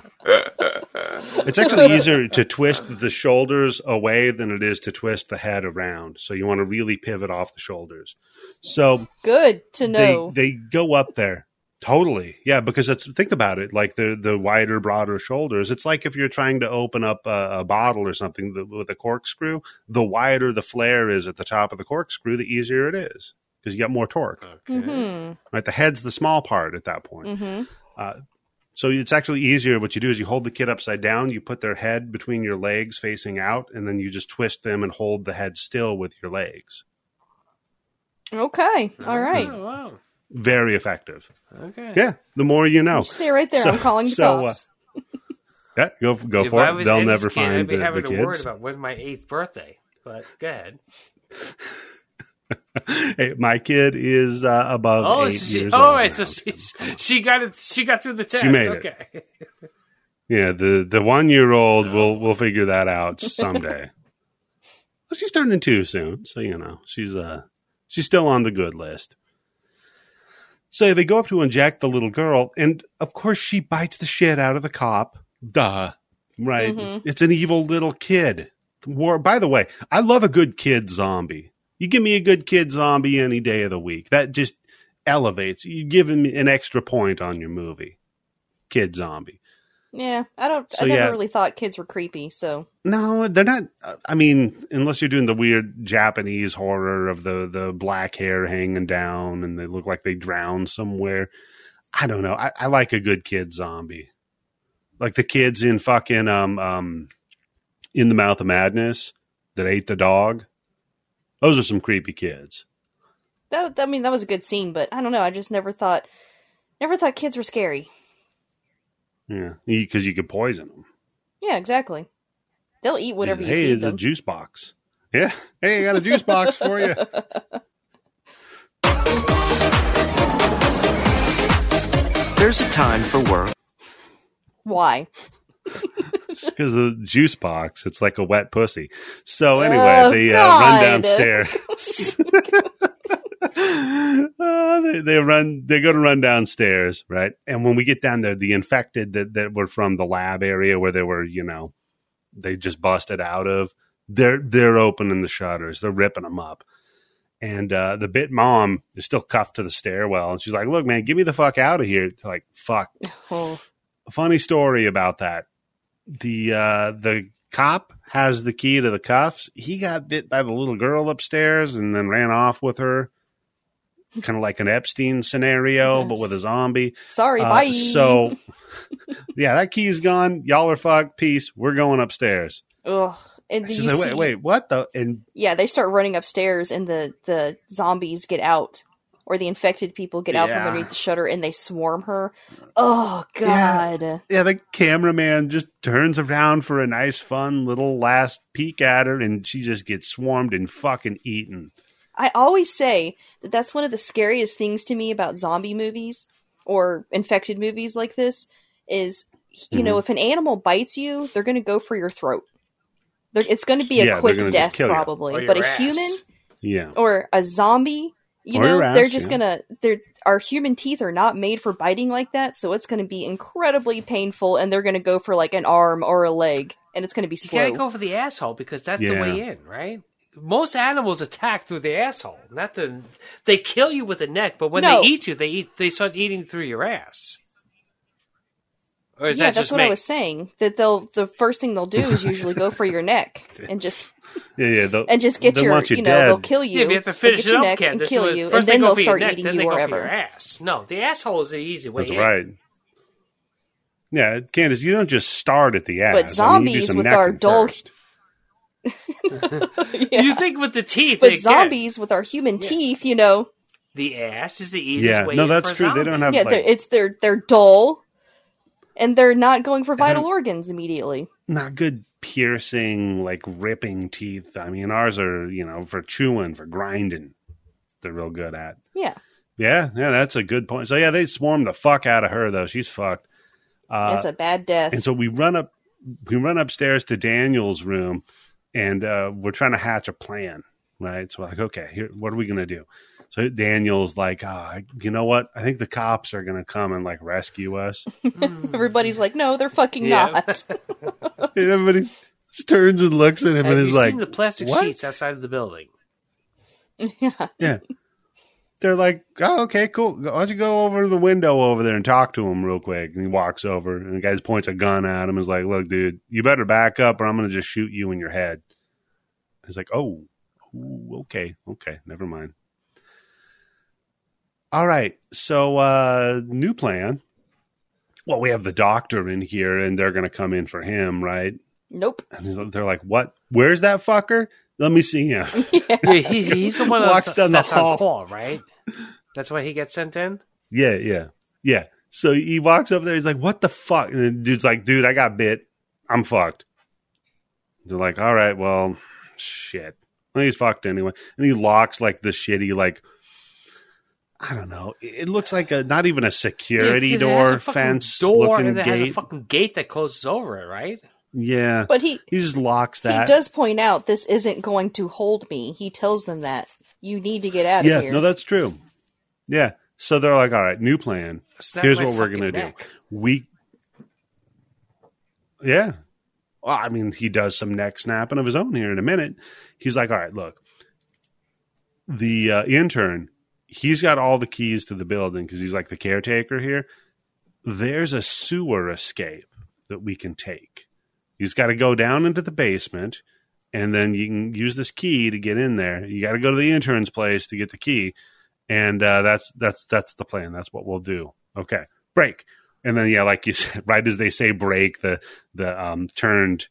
It's actually [laughs] easier to twist the shoulders away than it is to twist the head around. So you want to really pivot off the shoulders. So Good to know. they they go up there. Totally. Yeah, because it's think about it, like the the wider, broader shoulders. It's like if you're trying to open up a, a bottle or something th- with a corkscrew, the wider the flare is at the top of the corkscrew, the easier it is because you got more torque. Okay. hmm Right, the head's the small part at that point. hmm Uh, so it's actually easier. What you do is you hold the kid upside down, you put their head between your legs facing out, and then you just twist them and hold the head still with your legs. Okay. All right. Oh, wow. Very effective. Okay. Yeah, the more you know. You stay right there. So- I'm calling the so, uh, cops. Yeah, go go If for it. They'll Eddie's never kid, find I'd be the, having the to worry kids. about when's my eighth birthday. But go ahead. [laughs] [laughs] Hey, my kid is uh, above Oh, eight she, years oh, old. right. So she she got it. She got through the test. She made it. [laughs] Yeah, the the one year old will will figure that out someday. [laughs] well, she's turning two soon, so you know she's uh she's still on the good list. So they go up to inject the little girl, and of course she bites the shit out of the cop. Duh, right? Mhm. It's an evil little kid. War. By the way, I love a good kid zombie. You give me a good kid zombie any day of the week. That just elevates. You give him an extra point on your movie. Kid zombie. Yeah, I don't. So, I never yeah. really thought kids were creepy. So No, they're not. I mean, unless you're doing the weird Japanese horror of the the black hair hanging down and they look like they drowned somewhere. I don't know. I, I like a good kid zombie, like the kids in fucking um um in the Mouth of Madness that ate the dog. Those are some creepy kids. that. I mean, that was a good scene, but I don't know. I just never thought, never thought kids were scary. Yeah, because you could poison them. Yeah, exactly. They'll eat whatever you hey, feed it's a juice box. Yeah. Hey, I got a juice box for you. [laughs] There's a time for work Why? [laughs] [laughs] Because the juice box, it's like a wet pussy. So anyway, Oh, they uh, run downstairs. [laughs] [laughs] Uh, they, they run. They go to run downstairs, right? And when we get down there, the infected that that were from the lab area where they were, you know, they just busted out of. They're they're opening the shutters. They're ripping them up. And uh, the bit mom is still cuffed to the stairwell, and she's like, "Look, man, get me the fuck out of here!" Like, fuck Oh, funny story about that. The uh, the cop has the key to the cuffs. He got bit by the little girl upstairs and then ran off with her. Kind of like an Epstein scenario, but with a zombie. Sorry, Uh, bye. So, [laughs] yeah, that key's gone. Y'all are fucked. Peace. We're going upstairs. Ugh. And She's like, see, wait, wait, what the? And yeah, they start running upstairs, and the the zombies get out, or the infected people get out from underneath the shutter, and they swarm her. Oh God! yeah, the cameraman just turns around for a nice, fun little last peek at her, and she just gets swarmed and fucking eaten. I always say that that's one of the scariest things to me about zombie movies or infected movies like this is you Mm-hmm. know if an animal bites you, they're going to go for your throat. They're, it's going to be a they're quick death probably, but a ass. human Yeah. or a zombie, you Or know, ass, they're just yeah. gonna they're our human teeth are not made for biting like that, so it's gonna be incredibly painful and they're gonna go for like an arm or a leg and it's gonna be You gotta go for the asshole because that's the way in, right? Most animals attack through the asshole, not the. They kill you with the neck, but when No. they eat you, they eat. They start eating through your ass. Or is yeah, that that's just what me? I was saying. That they'll the first thing they'll do is [laughs] usually go for your neck and just Yeah, yeah. they'll- and just get they'll your want you, you know they'll kill you. yeah, you have to finish get it your up, neck and Candice. kill you, First and then they'll start neck, eating you they go wherever. your ass. No, the asshole is the easy way That's in. right. Yeah, Candice, you don't just start at the ass. But I mean, zombies with our dull- [laughs] Yeah. You think with the teeth, but again, zombies with our human teeth, you know, the ass is the easiest Yeah, way. no, in that's for a true. They don't have yeah, like it's they're they're dull, and they're not going for vital don't- organs immediately. not good piercing, like ripping teeth. I mean, ours are you know for chewing, for grinding. They're real good at. Yeah, Yeah, yeah, that's a good point. So yeah, they swarm the fuck out of her though. She's fucked. Uh, that's a bad death. and so we run up, we run upstairs to Daniel's room, and uh, we're trying to hatch a plan. Right, so we're like, okay, here, what are we gonna do? So Daniel's like, ah, you know what? I think the cops are gonna come and like rescue us. [laughs] Everybody's like, no, they're fucking Yeah. not. [laughs] and everybody just turns and looks at him Have and you is like, the plastic "What?" sheets outside of the building? yeah. Yeah. They're like, oh, okay, cool. Why don't you go over to the window over there and talk to him real quick? And he walks over, and the guy points a gun at him. and is like, look, dude, you better back up, or I'm going to just shoot you in your head. He's like, oh, ooh, okay, okay, never mind. All right, so uh new plan. Well, we have the doctor in here, and they're going to come in for him, right? Nope. And they're like, what? Where's that fucker? Let me see him. [laughs] Yeah, he, he's the one Walks that's, down the that's hall. on call, right? That's why he gets sent in. Yeah, yeah, yeah. So he walks up there. He's like, "What the fuck?" And the dude's like, "Dude, I got bit. I'm fucked." They're like, "All right, well, shit." Well, he's fucked anyway. And he locks like the shitty, like I don't know. It it looks like a not even a security Yeah, because it has door a fence door, looking and it has a fucking gate that closes over it, right? yeah, But he he just locks that. he does point out this isn't going to hold me. He tells them that you need to get out yeah, of here. no, that's true. Yeah. So they're like, "All right, new plan. Snap Here's what we're gonna do. we yeah well i mean he does some neck snapping of his own here in a minute he's like all right look the uh, intern he's got all the keys to the building because he's like the caretaker here. There's a sewer escape that we can take. He's got to go down into the basement and then you can use this key to get in there. You got to go to the intern's place to get the key and uh, that's that's that's the plan. That's what we'll do. Okay break. And then yeah, like you [laughs] said, right as they say break, the the um, turned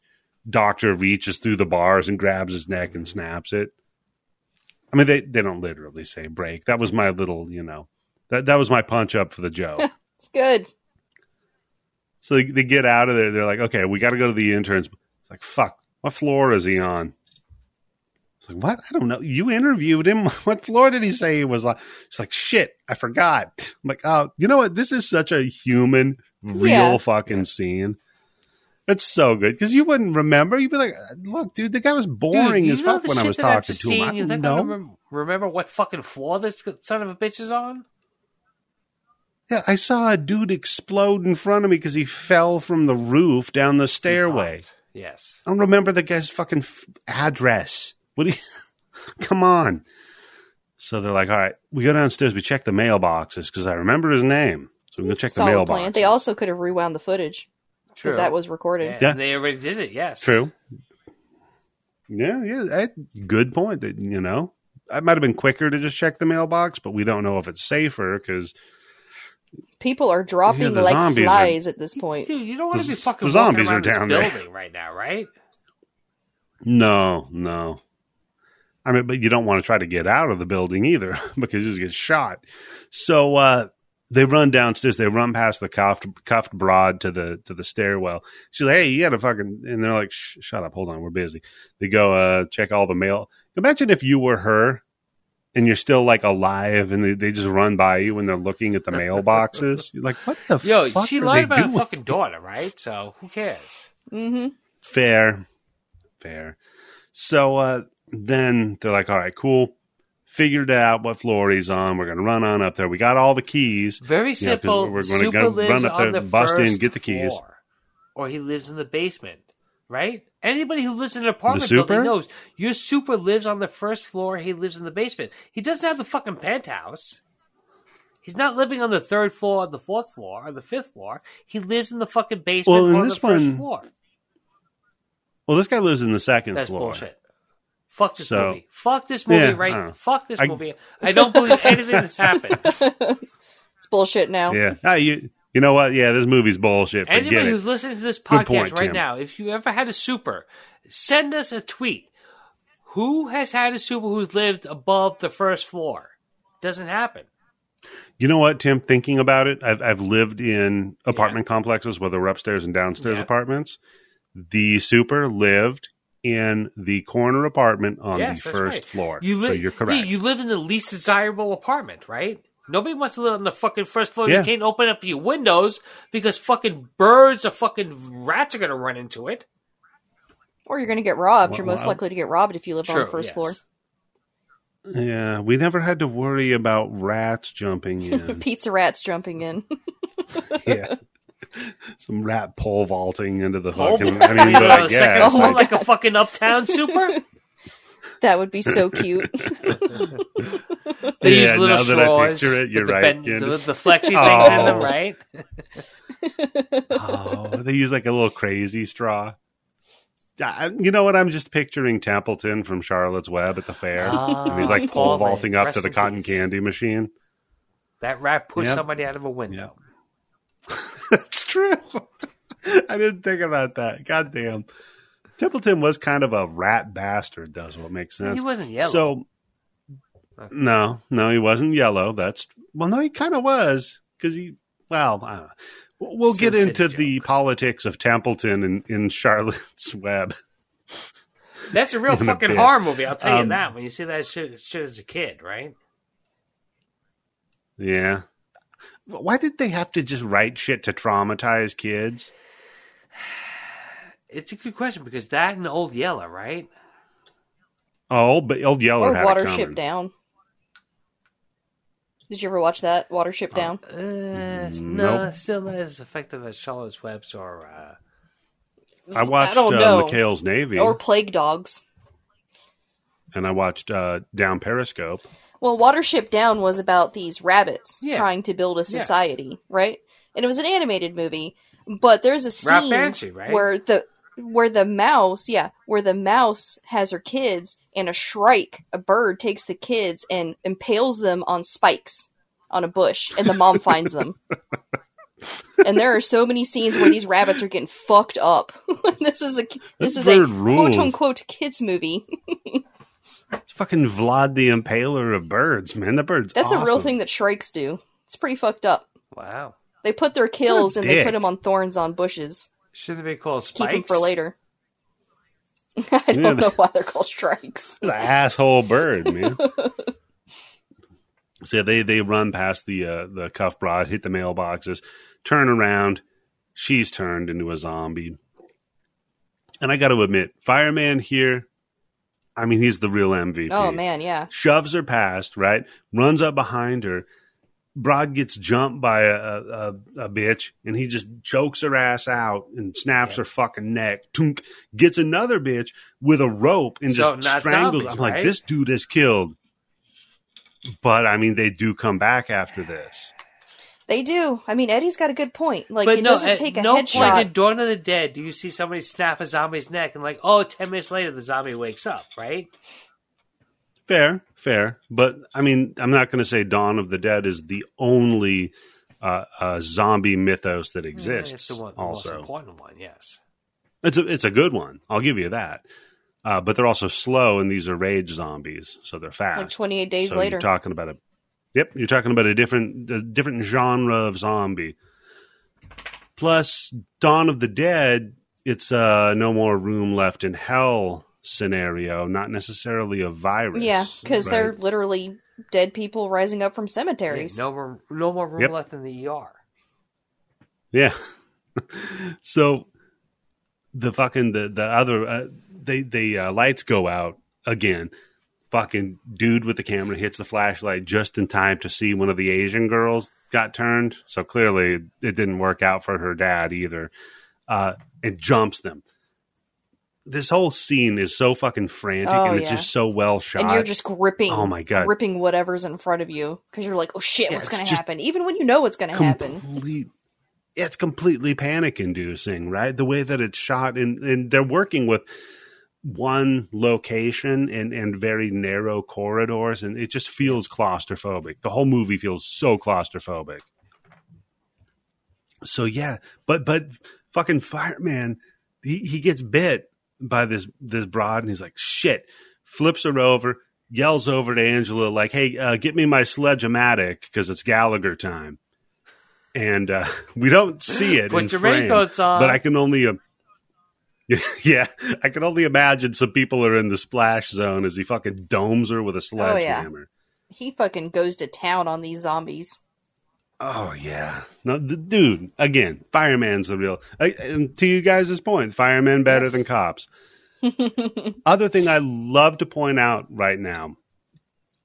doctor reaches through the bars and grabs his neck and snaps it. I mean, they they don't literally say break. That was my little, you know, that that was my punch up for the joke. [laughs] It's good. so they, they get out of there. They're like, okay, we got to go to the interns. It's like, fuck, what floor is he on? It's like, what? I don't know. You interviewed him. [laughs] What floor did he say he was on? It's like, shit, I forgot. I'm like, oh, you know what? This is such a human, real Yeah. fucking scene. It's so good because you wouldn't remember. You'd be like, look, dude, the guy was boring Dude, as fuck when I was talking to him. seen? I You don't think I know. remember, remember what fucking floor this son of a bitch is on? Yeah, I saw a dude explode in front of me because he fell from the roof down the stairway. Yes. I don't remember the guy's fucking f- address. What do you? [laughs] Come on. So they're like, all right, we go downstairs. We check the mailboxes because I remember his name. So we go check the Solid mailboxes. plan. They also could have rewound the footage. Because that was recorded. Yeah, Yeah. and they already did it. Yes, True. Yeah, yeah. eh, Good point. That you know, it might have been quicker to just check the mailbox, but we don't know if it's safer because People are dropping Yeah, like zombies are- flies at this point. Dude, you don't want to be fucking the zombies walking are around this down there. building right now, right? no, no. I mean, but you don't want to try to get out of the building either [laughs] because you just get shot. So uh, they run downstairs. They run past the cuffed cuffed broad to the to the stairwell. She's like, "Hey, you got to fucking," and they're like, Shh, "Shut up, hold on, we're busy." They go uh, check all the mail. Imagine if you were her and you're still like alive, and they, they just run by you when they're looking at the mailboxes. [laughs] You're like, "What the Yo, fuck she are lied they about doing?" her fucking daughter, right? So who cares? hmm Fair. Fair. So uh, then they're like, all right, cool. Figured out what floor he's on. We're going to run on up there. We got all the keys. Very simple. we're gonna go run up there, the bust in, get the keys. floor, or he lives in the basement. Right? Anybody who lives in an apartment building knows your super lives on the first floor. He lives in the basement. He doesn't have the fucking penthouse. He's not living on the third floor, or the fourth floor, or the fifth floor. He lives in the fucking basement Well, on the first one- floor. Well, this guy lives in the second That's floor. bullshit. Fuck this So- movie. Fuck this movie Yeah, right don't. Fuck this I- movie. I don't believe anything that's [laughs] happened. It's bullshit now. Yeah. Ah, you, you know what? Yeah, this movie's bullshit. Forget Anybody it. who's listening to this podcast point, right Tim. now, if you ever had a super, send us a tweet. Who has had a super who's lived above the first floor? Doesn't happen. You know what, Tim? Thinking about it, I've I've lived in apartment complexes whether there were upstairs and downstairs Yeah. apartments. The super lived in the corner apartment on yes, the first right. floor. You so you're correct. yeah, you live in the least desirable apartment, right? Nobody wants to live on the fucking first floor. Yeah. You can't open up your windows because fucking birds or fucking rats are going to run into it. Or you're going to get robbed. You're most well- likely to get robbed if you live on the first yes. floor. yeah, we never had to worry about rats jumping [laughs] in. Pizza rats jumping in. yeah. [laughs] Some rat pole vaulting into the Pole fucking. I mean, but I on the second guess. Oh floor my like a fucking uptown super. [laughs] that would be so cute. [laughs] They Yeah, use little now that I straws. picture it, you're with the right, bend- the, Candice. the flexy things in them, Oh. right? oh, they use like a little crazy straw. I- You know what? I'm just picturing Templeton from Charlotte's Web at the fair. Ah, and he's like pole vaulting up to the cotton candy machine. That rat pushed Yep. somebody out of a window. [laughs] That's true. I didn't think about that. God damn. Templeton was kind of a rat bastard, does what makes sense. He wasn't yellow. So, no, no, he wasn't yellow. That's well, no, he kind of was because he. Well, I don't know. We'll we'll get Sin into City the politics of Templeton in, in Charlotte's [laughs] Web. That's a real in fucking bit. horror movie. I'll tell Um, you that. When you see that shit, shit as a kid, right? Yeah. Why did they have to just write shit to traumatize kids? [sighs] It's a good question because that and Old Yeller, right? Oh, but Old Yeller or had it Watership coming. Down. Did you ever watch that? Watership Down? Uh, it's Nope. No, still not as effective as Charlotte's Webs or. Uh, I watched don't uh. McHale's Navy, Or Plague Dogs? and I watched uh, Down Periscope. Well, Watership Down was about these rabbits Yeah. trying to build a society, right? And it was an animated movie, but there's a scene Bakshi, right? where the where the mouse, yeah, where the mouse has her kids and a shrike, a bird takes the kids and impales them on spikes on a bush and the mom finds them. [laughs] And there are so many scenes where these rabbits are getting fucked up. [laughs] this is a this is a rules. quote unquote kids movie. [laughs] It's fucking Vlad the Impaler of birds, man. The bird's That's a real thing that shrikes do. It's pretty fucked up. wow. They put their kills and they put them on thorns on bushes. Shouldn't they be called Keep them spikes? for later. [laughs] I don't Yeah. know why they're called strikes. It's an asshole bird, man. [laughs] so they they run past the uh, the cuff broad, hit the mailboxes, turn around. She's turned into a zombie. And I got to admit, fireman here. I mean, he's the real MVP. Oh man, yeah. shoves her past, right? Runs up behind her. Broad gets jumped by a, a, a bitch, and he just chokes her ass out and snaps her fucking neck. Tunk, gets another bitch with a rope and So, just strangles. zombies, I'm like, right? this dude is killed. But I mean, they do come back after this. They do. I mean, Eddie's got a good point. Like, but it no, doesn't at take a no point headshot. in Dawn of the Dead do you see somebody snap a zombie's neck and like, oh, 10 minutes later the zombie wakes up, right? Fair, fair. But I mean, I'm not going to say Dawn of the Dead is the only uh, uh, zombie mythos that Yeah, exists. it's the, one, the also, most important one, yes. It's a it's a good one. I'll give you that. Uh, but they're also slow, and these are rage zombies, so they're fast. like 28 days So later. you're talking about a yep. You're talking about a different a different genre of zombie. Plus, Dawn of the Dead. It's uh, no more room left in hell scenario, not necessarily a virus. yeah, because right? they're literally dead people rising up from Yeah, cemeteries. no more, no more room Yep. left in the ER. Yeah. [laughs] so the fucking the the other uh, they the uh, lights go out again. Fucking dude with the camera hits the flashlight just in time to see one of the Asian girls got turned. So clearly it didn't work out for her dad either. Uh, and jumps them. This whole scene is so fucking frantic Oh, and it's yeah. just so well shot. and you're just gripping, Oh my God. gripping whatever's in front of you because you're like, oh shit, Yeah, what's gonna happen? Even when you know what's gonna happen. it's completely panic inducing right the way that it's shot and, and they're working with one location and, and very narrow corridors and it just feels claustrophobic. The whole movie feels so claustrophobic. So yeah but but fucking fireman he, he gets bit by this this broad and he's like shit. Flips her over yells over to angela like hey uh, get me my sledge-o-matic because it's gallagher time. And uh, [laughs] we don't see it Put in your frame, raincoats on. but i can only um, [laughs] yeah i can only imagine some people are in the splash zone as he fucking domes her with a Oh, yeah. sledgehammer He fucking goes to town on these zombies. Oh yeah, no, the dude. Again, fireman's the real. I, and to you guys' point, firemen better Yes. than cops. [laughs] Other thing I love to point out right now: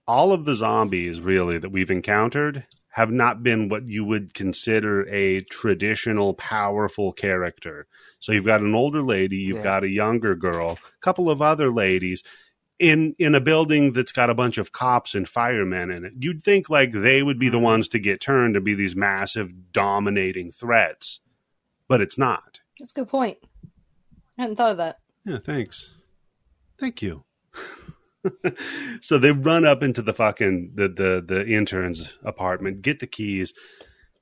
all of the zombies really that we've encountered have not been what you would consider a traditional powerful character. So you've got an older lady, you've Yeah. got a younger girl, a couple of other ladies in in a building that's got a bunch of cops and firemen in it. You'd think like they would be the mm-hmm. ones to get turned to be these massive dominating threats. But it's not. That's a good point. I hadn't thought of that. Yeah, thanks. Thank you. [laughs] so they run up into the fucking the the the intern's apartment, get the keys,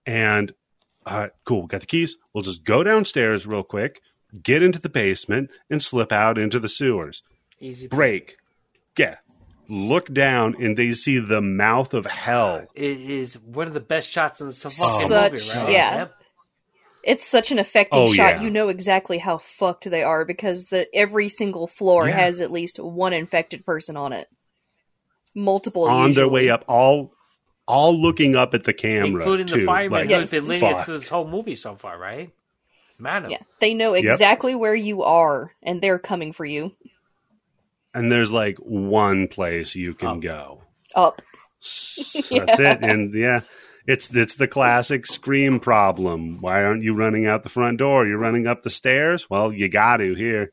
and all right, cool, got the keys. We'll just go downstairs real quick, get into the basement, and slip out into the sewers. Easy Break. Yeah. Look down and they see the mouth of hell. It is one of the best shots in the fucking oh. Such- movie, right? yeah. Yep. It's such an effective Oh, shot. yeah. You know exactly how fucked they are because the every single floor Yeah. has at least one infected person on it. Multiple on their way up, all all looking up at the camera. Including the too. fireman Like, who's been leading us fuck. through this whole movie so far, right? Madam. Yeah, they know Yep. exactly where you are, and they're coming for you. And there's like one place you can Up. go. Up. That's it. [laughs] And yeah, it's it's the classic scream problem. Why aren't you running out the front door? You're running up the stairs? Well, you got to here.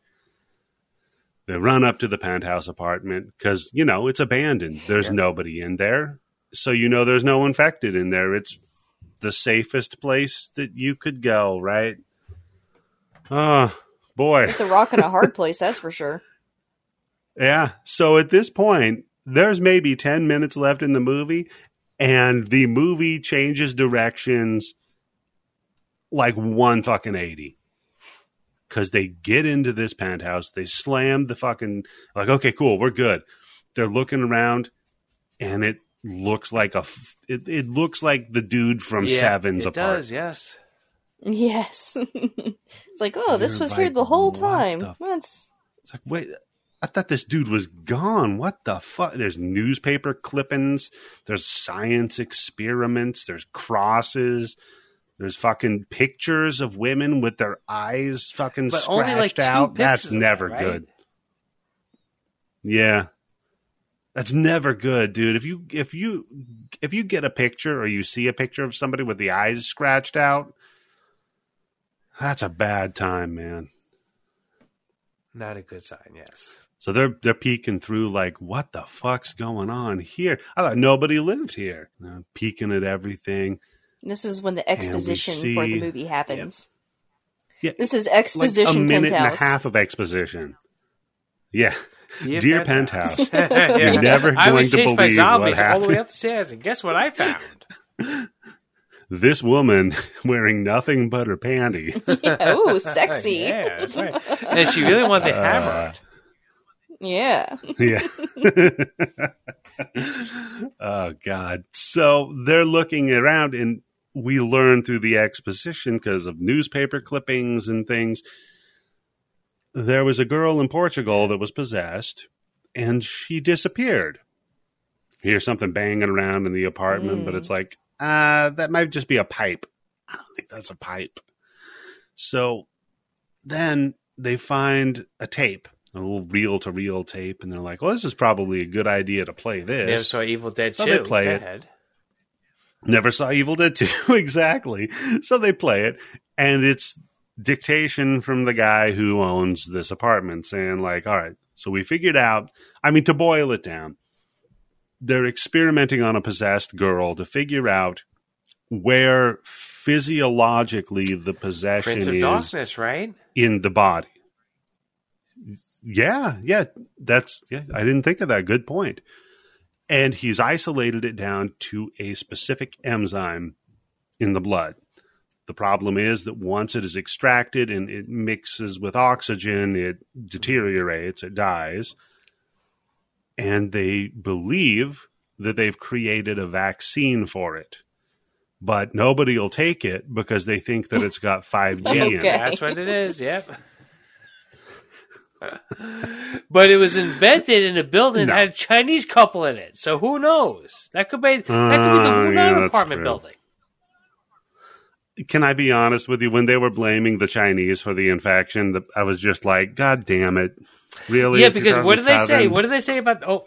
They run up to the penthouse apartment because, you know, it's abandoned. There's Sure. nobody in there. So you know there's no infected in there. It's the safest place that you could go, right? Oh, boy. It's a rock and a hard [laughs] place, that's for sure. Yeah. So at this point, there's maybe 10 minutes left in the movie, and the movie changes directions like one fucking 80. Because they get into this penthouse, they slam the fucking, like, okay, cool, we're good. They're looking around, and it looks like a, f- it, it looks like the dude from Yeah, Seven's it apart. does, yes. Yes. [laughs] it's like, oh, this You're was here the whole what time. the- That's It's like, wait, I thought this dude was gone. What the fuck? There's newspaper clippings. There's science experiments. There's crosses. There's fucking pictures of women with their eyes fucking But scratched only like two out. That's never it, right? good. Yeah. That's never good, dude. If you if you if you get a picture or you see a picture of somebody with the eyes scratched out, that's a bad time, man. Not a good sign, yes. So they're they're peeking through like, what the fuck's going on here? I thought nobody lived here. You know, peeking at everything. This is when the exposition for the movie happens. Yeah, This is exposition. like exposition a minute and a half of exposition. Yeah, Dear, Dear Penthouse. [laughs] Penthouse. You're never I was going to chased by believe what zombies all the way up the stairs, and guess what I found? [laughs] this woman [laughs] wearing nothing but her panties. Yeah, ooh, sexy. yeah, that's right. And she really wanted the Uh, hammer. Yeah. yeah. oh God. So they're looking around, and we learn through the exposition because of newspaper clippings and things. There was a girl in Portugal that was possessed, and she disappeared. Hear something banging around in the apartment, but Mm. it's like, uh, that might just be a pipe. I don't think that's a pipe. So then they find a tape, a little reel to reel tape, and they're like, well, this is probably a good idea to play this. Never saw Evil Dead So 2. they play it. Never saw Evil Dead 2, [laughs] exactly. So they play it, and it's dictation from the guy who owns this apartment saying, like, all right, so we figured out, I mean, to boil it down, they're experimenting on a possessed girl to figure out where physiologically the possession Prince of is Darkness, right? in the body. Yeah, yeah, that's yeah. I didn't think of that. Good point. And he's isolated it down to a specific enzyme in the blood. The problem is that once it is extracted and it mixes with oxygen, it deteriorates, it dies. And they believe that they've created a vaccine for it. But nobody will take it because they think that it's got 5G in it. That's what it is. Yep. [laughs] but it was invented in a building No. that had a Chinese couple in it. So who knows? That could be that could be the Uh, yeah, apartment true. building. Can I be honest with you? When they were blaming the Chinese for the infection, the, I was just like, God damn it. Really? yeah, because what do they say? What do they say about oh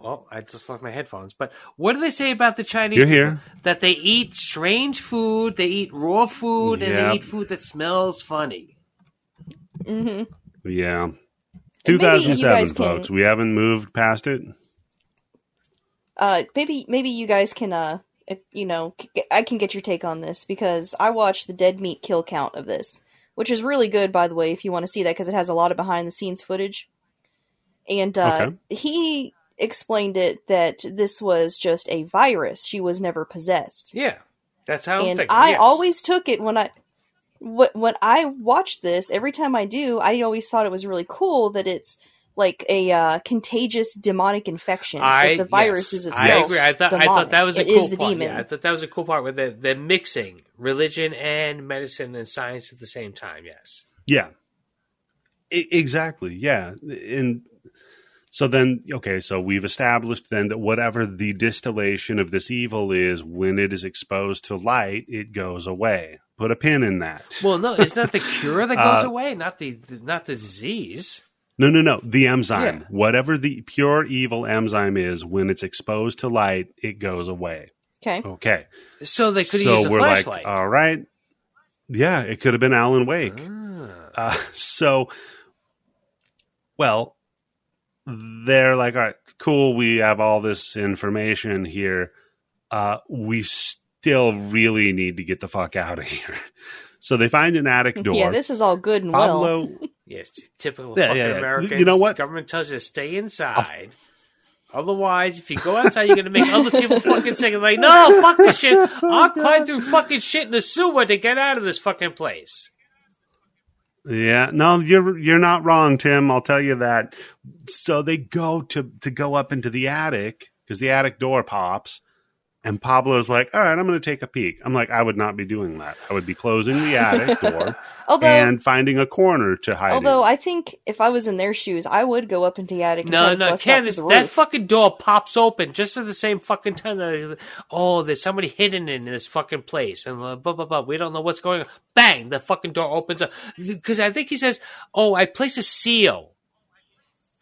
well, I just lost my headphones. But what do they say about the Chinese You're here. That they eat strange food, they eat raw food, and Yep. they eat food that smells funny. hmm Yeah. And maybe you 2007, guys can- folks. We haven't moved past it. Uh, maybe maybe you guys can uh, if, you know, I can get your take on this because I watched the dead meat kill count of this, which is really good, by the way, if you want to see that because it has a lot of behind the scenes footage. And uh, he explained it that this was just a virus; she was never possessed. Yeah. That's how and thinking, I yes. always took it when I wh- when I watched this. Every time I do, I always thought it was really cool that it's like a uh, contagious demonic infection. I that the virus yes, is itself. I agree. I thought I thought that was a It cool is the part. demon. Yeah, I thought that was a cool part where they're, they're mixing religion and medicine and science at the same time. Yes. Yeah. I- exactly. Yeah. And so then, okay, so we've established then that whatever the distillation of this evil is, when it is exposed to light, it goes away. Put a pin in that. Well, no, it's not the cure that [laughs] goes Uh, away, not the not the disease. No, no, no. The enzyme. Yeah. Whatever the pure evil enzyme is, when it's exposed to light, it goes away. Okay. Okay. So they could so use a we're flashlight. like, all right. Yeah, it could have been Alan Wake. Ah. Uh, so, well, they're like, all right, cool. We have all this information here. Uh, we still really need to get the fuck out of here. [laughs] So they find an attic door. Yeah, this is all good and well. Yes, typical Yeah, fucking yeah, yeah. Americans. You know what? Government tells you to stay inside. Otherwise, if you go outside, you're gonna make other [laughs] people fucking sick. And like, no, fuck this shit. I'll [laughs] climb through fucking shit in the sewer to get out of this fucking place. Yeah, no, you're you're not wrong, Tim. I'll tell you that. So they go to to go up into the attic because the attic door pops, and Pablo's like, "All right, I'm going to take a peek." I'm like, "I would not be doing that. I would be closing the attic [laughs] door although, and finding a corner to hide although in." I think if I was in their shoes, I would go up into the attic. And try No, to no, bust Candice, that fucking door pops open just at the same fucking time. That, oh, there's somebody hidden in this fucking place, and uh, blah blah blah. We don't know what's going on. Bang! The fucking door opens up because I think he says, "Oh, I place a seal."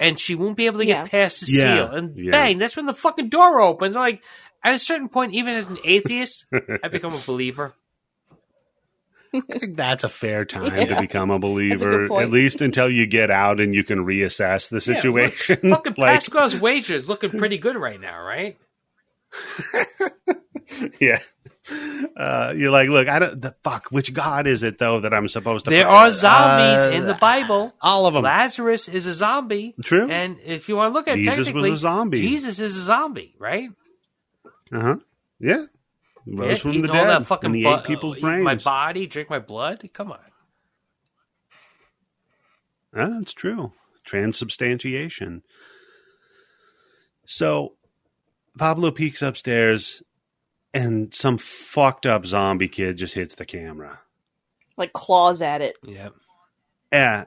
And she won't be able to Yeah. get past the Yeah, seal. And yeah. bang, that's when the fucking door opens. Like, at a certain point, even as an [laughs] atheist, I become a believer. I think that's a fair time Yeah. to become a That's a believer, at least until you get out and you can reassess the Yeah, look, situation. [laughs] fucking [laughs] like, Pascal's wager is looking pretty good right now, right? yeah, uh, you're like, look, I don't. The fuck, which god is it though that I'm supposed to? There pray- are zombies Uh, in the Bible. All of them. Lazarus is a zombie. True. And if you want to look at it Jesus was a technically, zombie. Jesus is a zombie, right? Uh huh. Yeah. Rose Yeah, from the dead. that fucking and he bu- ate people's eat My body, drink my blood. Come on. That's true. Transubstantiation. So Pablo peeks upstairs and some fucked up zombie kid just hits the camera. Like claws at it. Yep. Yeah.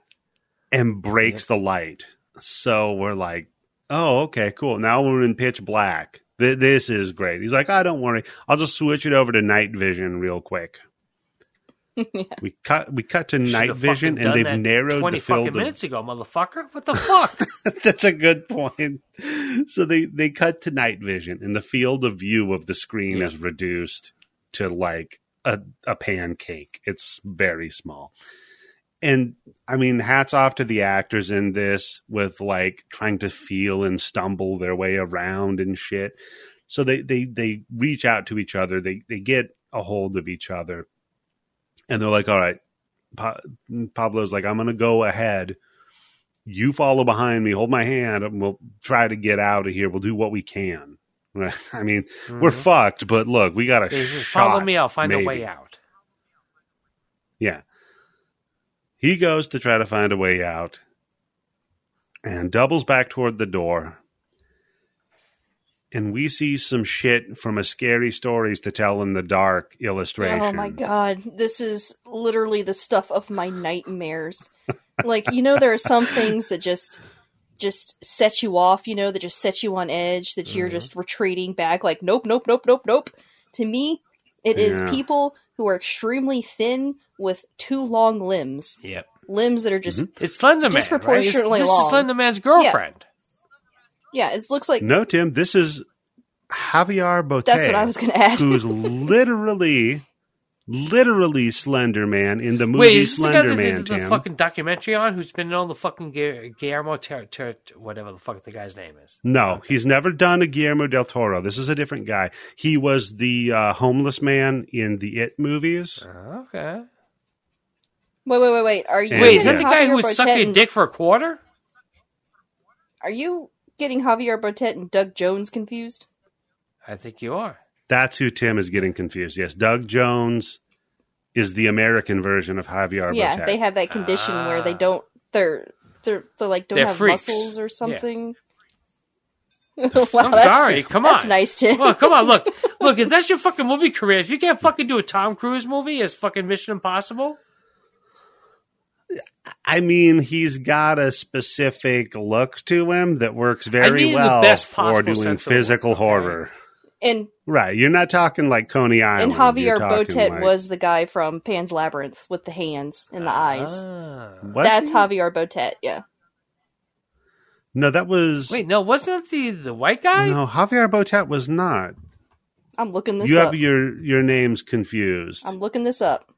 And breaks the light. So we're like, oh, okay, cool. Now we're in pitch black. Th- this is great. He's like, oh, don't worry. I'll just switch it over to night vision real quick. [laughs] Yeah. We cut we cut to night Should've vision and they've narrowed twenty the field fucking of minutes ago, motherfucker. What the fuck? [laughs] That's a good point. So they they cut to night vision, and the field of view of the screen Yeah. is reduced to like a a pancake. It's very small. And I mean, hats off to the actors in this with like trying to feel and stumble their way around and shit. So they they they reach out to each other. They they get a hold of each other, and they're like, "All right." Pa- Pablo's like, "I'm gonna go ahead." you follow behind me, hold my hand, and we'll try to get out of here. We'll do what we can. [laughs] I mean, we're Mhm. fucked, but look, we got a shot. Follow me. I'll find maybe. a way out. Yeah. He goes to try to find a way out and doubles back toward the door. And we see some shit from a scary stories to tell in the dark illustration. Oh my god, this is literally the stuff of my nightmares. like, you know there are some things that just just set you off, you know, that just set you on edge, that you're Mm-hmm. just retreating back like nope, nope, nope, nope, nope. To me, it is Yeah. people who are extremely thin with two long limbs. Yep. Limbs that are just Mm-hmm. It's Slender Man. Right? It's- This long. is Slender Man's girlfriend. yeah, it looks like No, Tim, this is Javier Botet. that's what I was gonna add. who's [laughs] literally, literally Slender Man in the movie Wait, is this the guy Slender that they Man. did the Tim. fucking documentary on? Who's been in all the fucking Gu- Guillermo Ter- Ter- whatever the fuck the guy's name is? No, he's never done a Guillermo del Toro. This is a different guy. He was the uh, homeless man in the It movies. Okay. Wait, wait, wait, wait. Are you Wait, is that getting the guy Javier who would suck Botet your and- dick for a quarter? Are you getting Javier Botet and Doug Jones confused? I think you are. That's who Tim is getting confused. Yes, Doug Jones is the American version of Javier yeah, Botet. they have that condition where they Ah. don't they're they're they're like don't They're have freaks. muscles or Yeah. something. [laughs] wow, I'm that's- sorry. [laughs] Come on. That's nice, Tim. Well, come on, look, [laughs] look. If that's your fucking movie career, if you can't fucking do a Tom Cruise movie as fucking Mission Impossible, I mean, he's got a specific look to him that works very mean in the well best for doing sense of the word, physical okay? horror. and Right. You're not talking like Coney Island. and Javier Botet like- was the guy from Pan's Labyrinth with the hands and the eyes. Ah. Was That's he? Javier Botet. Yeah, No, that was. Wait, no, wasn't it the the white guy? No, Javier Botet was not. I'm looking this You up. have your your names confused. I'm looking this up.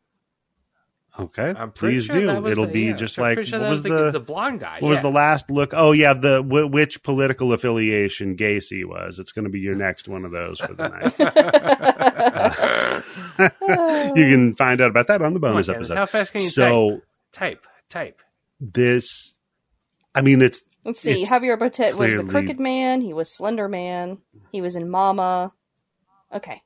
Okay, I'm pretty please sure do. that was It'll the- be yeah, just I'm like sure what was the, the, the blonde guy. what was the last look? Oh yeah, the wh- which political affiliation Gacy was. It's going to be your next one of those for the night. [laughs] [laughs] you can find out about that on the Come on, bonus Dennis, episode. How fast can you so type? Type, type. this, I mean, it's Let's see. It's Javier Botet was the Crooked Man. He was Slender Man. He was in Mama. Okay.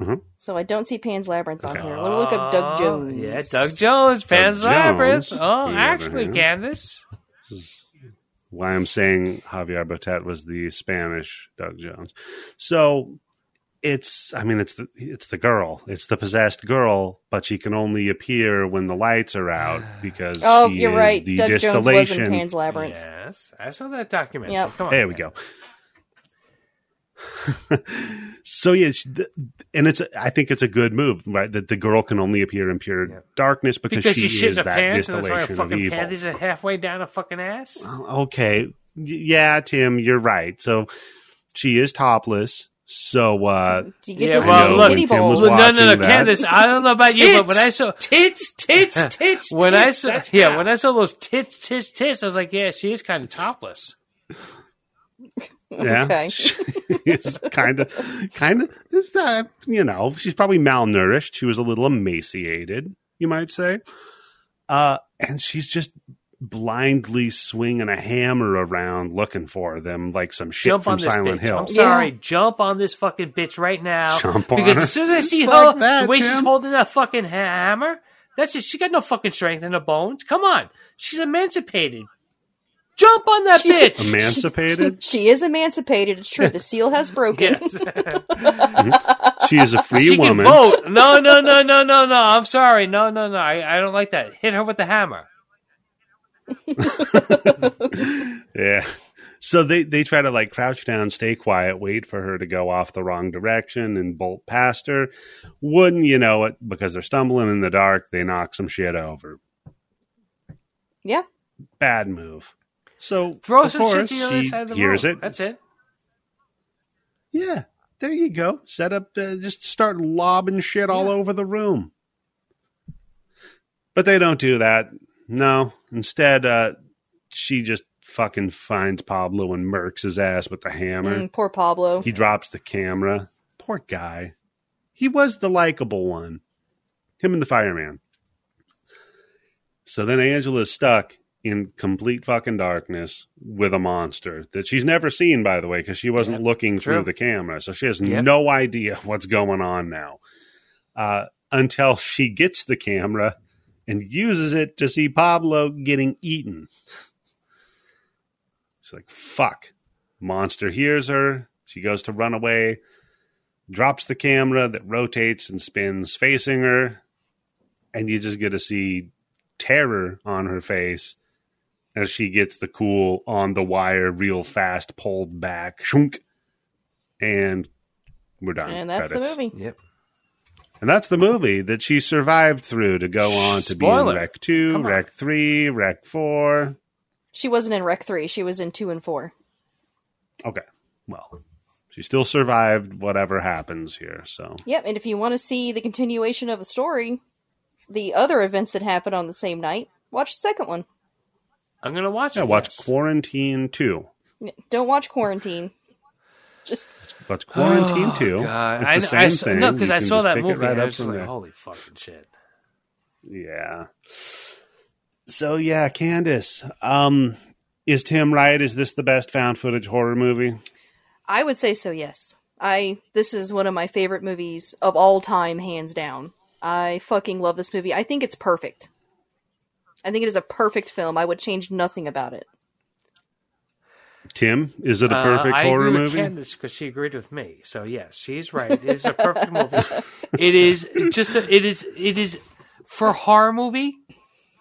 Mhm. So I don't see Pan's Labyrinth on Okay. here. Let me look up Doug Oh, Jones. Yeah, Doug Jones, Pan's Jones, Labyrinth. Oh, on actually, hand. Candice. This is why I'm saying Javier Botet was the Spanish Doug Jones. So it's, I mean, it's the it's the girl, it's the possessed girl, but she can only appear when the lights are out [sighs] because Oh, she you're is right. the Doug Jones was in. Pan's Labyrinth. Yes, I saw that documentary. Yep. Come on, there we man. go. [laughs] so yes, th- and it's I think it's a good move, right? That the girl can only appear in pure Yeah. darkness because, Because she she shit is in the that pants and it's like a distillation of evil. panties are halfway down a fucking ass. okay yeah tim you're right so she is topless so uh You get Yeah, to well, see look, Tim was. Well, no, no, no, that. Candice. I don't know about you, but when I saw tits, tits, [laughs] tits, when I tits, saw that's yeah, how. when I saw those tits, tits, tits, I was like, yeah, she is kind of topless. [laughs] Yeah, Okay. [laughs] she's kind of, kind of, uh, you know, she's probably malnourished. She was a little emaciated, you might say. Uh, and she's just blindly swinging a hammer around looking for them like some shit Jump from on Silent bitch. Hill. I'm sorry. Jump on this fucking bitch right now. Jump on because her. as soon as I see Fuck her, that, the way she's holding that fucking hammer, that's it. She got no fucking strength in her bones. Come on. She's emancipated. Jump on that She's- bitch. [laughs] Emancipated. [laughs] She is emancipated. It's true. The seal has broken. Yes. [laughs] Mm-hmm. she is a free she woman. can vote. No, no, no, no, no, no. I'm sorry. No, no, no. I, I don't like that. Hit her with the hammer. Yeah. So they they try to like crouch down, stay quiet, wait for her to go off the wrong direction and bolt past her. Wouldn't you know it? Because they're stumbling in the dark, they knock some shit over. Yeah. Bad move. So Throw of some shit course, to the other side of the hears room. it. That's it. Yeah, there you go. Set up, uh, just start lobbing shit all over the room. But they don't do that. No, instead, uh, she just fucking finds Pablo and murks his ass with the hammer. Mm, poor Pablo. He drops the camera. Poor guy. He was the likable one. Him and the fireman. So then Angela's stuck in complete fucking darkness with a monster that she's never seen, by the way, because she wasn't Yep, looking true. through the camera. So she has Yep. no idea what's going on now. Uh, until she gets the camera and uses it to see Pablo getting eaten. She's like, fuck. Monster hears her. She goes to run away, drops the camera that rotates and spins facing her, and you just get to see terror on her face as she gets the cool on the wire, real fast, pulled back, shunk, and we're done. And that's Credits. the movie. Yep. And that's the movie that she survived through to go on to be in Spoiler. Rec 2, Come on. Rec 3, Rec 4. She wasn't in Rec 3. She was in 2 and 4. Okay. Well, she still survived whatever happens here. So, Yep, and if you want to see the continuation of the story, the other events that happened on the same night, watch the second one. I'm gonna watch yeah, it. watch yes. Quarantine 2. Don't watch Quarantine. Just Watch Quarantine 2. Oh, God. It's I, the I same saw, thing. No, because I saw that movie. right and I up was just like, there. holy fucking shit. Yeah. So yeah, Candice. Um, is Tim right? Is this the best found footage horror movie? I would say so, yes. I this is one of my favorite movies of all time, hands down. I fucking love this movie. I think it's perfect. I think it is a perfect film. I would change nothing about it. Tim, is it a Uh, perfect I horror agree movie? with Candice because she agreed with me. So yes, she's right. It is a perfect movie. [laughs] It is just. A, it is. It is for horror movie.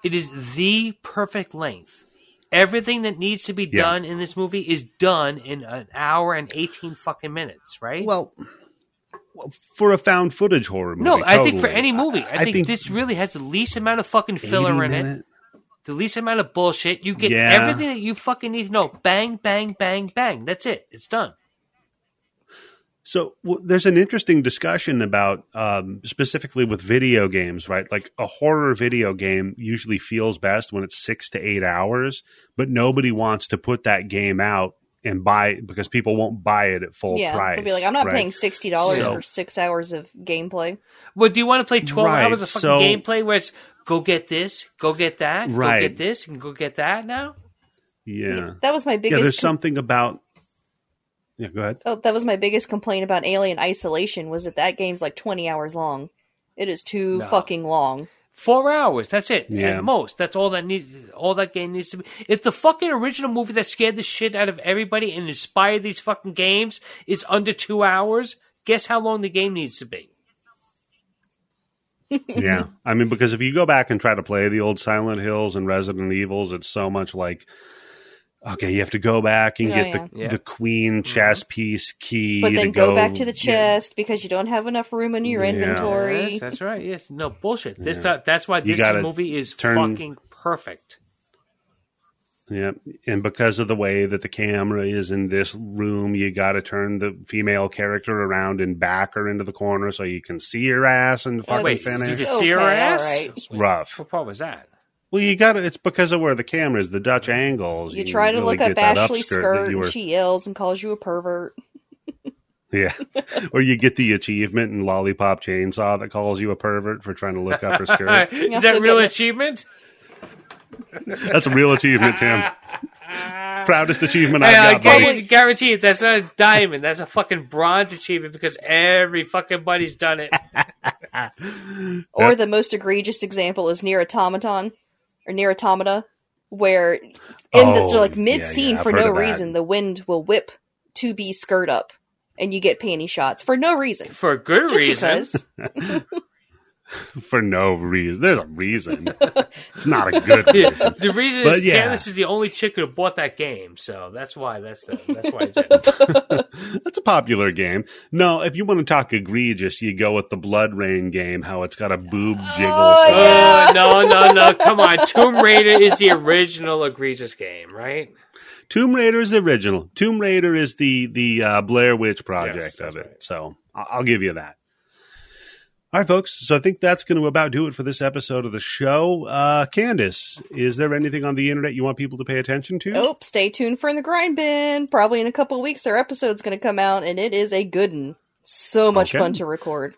It is the perfect length. Everything that needs to be Yeah. done in this movie is done in an hour and eighteen fucking minutes. Right? Well, well, for a found footage horror movie. no, I think for any movie, I, think, this really has the least amount of fucking filler in it. Minute- The least amount of bullshit. You get Yeah. everything that you fucking need to know. Bang, bang, bang, bang. That's it. It's done. So w- there's an interesting discussion about um, specifically with video games, right? Like a horror video game usually feels best when it's six to eight hours, but nobody wants to put that game out and buy because people won't buy it at full yeah, price. they'll be like, I'm not right? paying sixty dollars So- for six hours of gameplay. Well, do you want to play 12 Right, hours of fucking so- gameplay where it's go get this, go get that, Right. go get this, and go get that now? Yeah, That was my biggest. yeah. biggest. There's com- something about. Yeah, go ahead. oh, that was my biggest complaint about Alien Isolation was that that game's like twenty hours long. It is too No. fucking long. Four hours. That's it. Yeah. At most. That's all that needs. All that game needs to be. If the fucking original movie that scared the shit out of everybody and inspired these fucking games is under two hours, guess how long the game needs to be? Yeah, I mean, because if you go back and try to play the old Silent Hills and Resident Evils, it's so much like. Okay, you have to go back and Yeah, get the, yeah. Mm-hmm. the queen chess piece key. But to then go, go back to the yeah. chest because you don't have enough room in your Yeah. inventory. Yes, that's right. Yes. No bullshit. This Yeah. that's why this movie is turn- fucking perfect. Yeah, and because of the way that the camera is in this room, you got to turn the female character around and back her into the corner so you can see her ass and fucking Wait, finish. you can see her ass? alright. It's rough. What part was that? Well, you got to It's because of where the camera is, the Dutch angles. You can try to really look up Ashley's skirt, and were- she yells and calls you a pervert. Yeah. [laughs] or you get the achievement in Lollipop Chainsaw that calls you a pervert for trying to look up her [laughs] skirt. Is that real get it. Achievement? That's a real achievement, Tim. Proudest achievement Hey, I I've got, buddy. guarantee, guarantee it. That's not a diamond. That's a fucking bronze achievement because every fucking buddy's done it. [laughs] Or the most egregious example is near automaton or Nier Automata, where in Oh, the like mid scene yeah, I've for no reason the wind will whip to be skirt up, and you get panty shots for no reason. For good Just reason. [laughs] [laughs] For no reason. There's a reason. [laughs] it's not a good Yeah, reason. the reason But is yeah. Candice is the only chick who bought that game, so that's why that's the that's why it's. [laughs] That's a popular game. No, if you want to talk egregious, you go with the BloodRayne game, how it's got a boob jiggle. Oh, yeah. No, no, no! Come on, Tomb Raider is the original egregious game, right? Tomb Raider is the original. Tomb Raider is the the uh, Blair Witch project Yes, of it. right. So I'll give you that. All right, folks. So I think that's going to about do it for this episode of the show. Uh, Candice, is there anything on the internet you want people to pay attention to? Nope. stay tuned for in the grind bin. Probably in a couple of weeks, our episode's going to come out, and it is a good one. So much Okay. fun to record.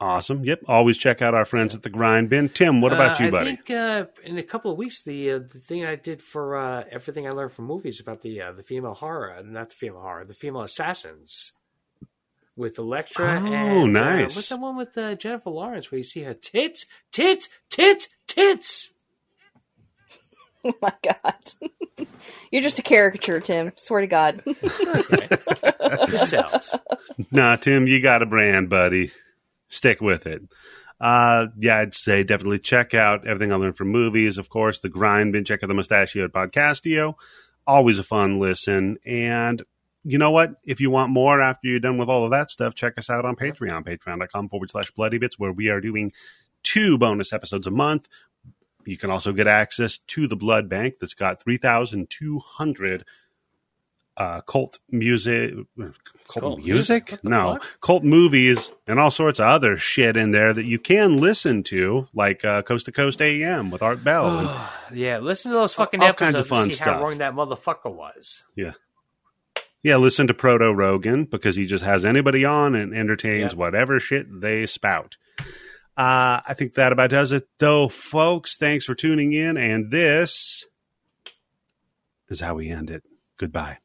Awesome. Yep. Always check out our friends at the Grind Bin. Tim, what about Uh, you, I buddy? think uh, in a couple of weeks, the uh, the thing I did for uh, everything I learned from movies about the uh, the female horror, not the female horror, the female assassins, with Elektra. Oh, and, uh, nice. what's the one with uh, Jennifer Lawrence where you see her tits, tits, tits, tits? [laughs] Oh my god. [laughs] You're just a caricature, Tim. Swear to God. [laughs] It sells. Nah, Tim, you got a brand, buddy. Stick with it. Uh, yeah, I'd say definitely check out everything I learned from movies. Of course, the grind bin. Check out the Mustachio Podcastio. Always a fun listen. And you know what? If you want more after you're done with all of that stuff, check us out on Patreon, patreon.com forward slash bloody bits, where we are doing two bonus episodes a month. You can also get access to the blood bank that's got 3,200 uh, cult music. Cult, Cult music? music? No, fuck? cult movies and all sorts of other shit in there that you can listen to, like uh, Coast to Coast AM with Art Bell. and- [sighs] yeah, listen to those fucking All episodes kinds of fun to see stuff. how wrong that motherfucker was. Yeah, listen to Proto Rogan because he just has anybody on and entertains Yep. whatever shit they spout. Uh, I think that about does it, though, folks. Thanks for tuning in, and this is how we end it. Goodbye.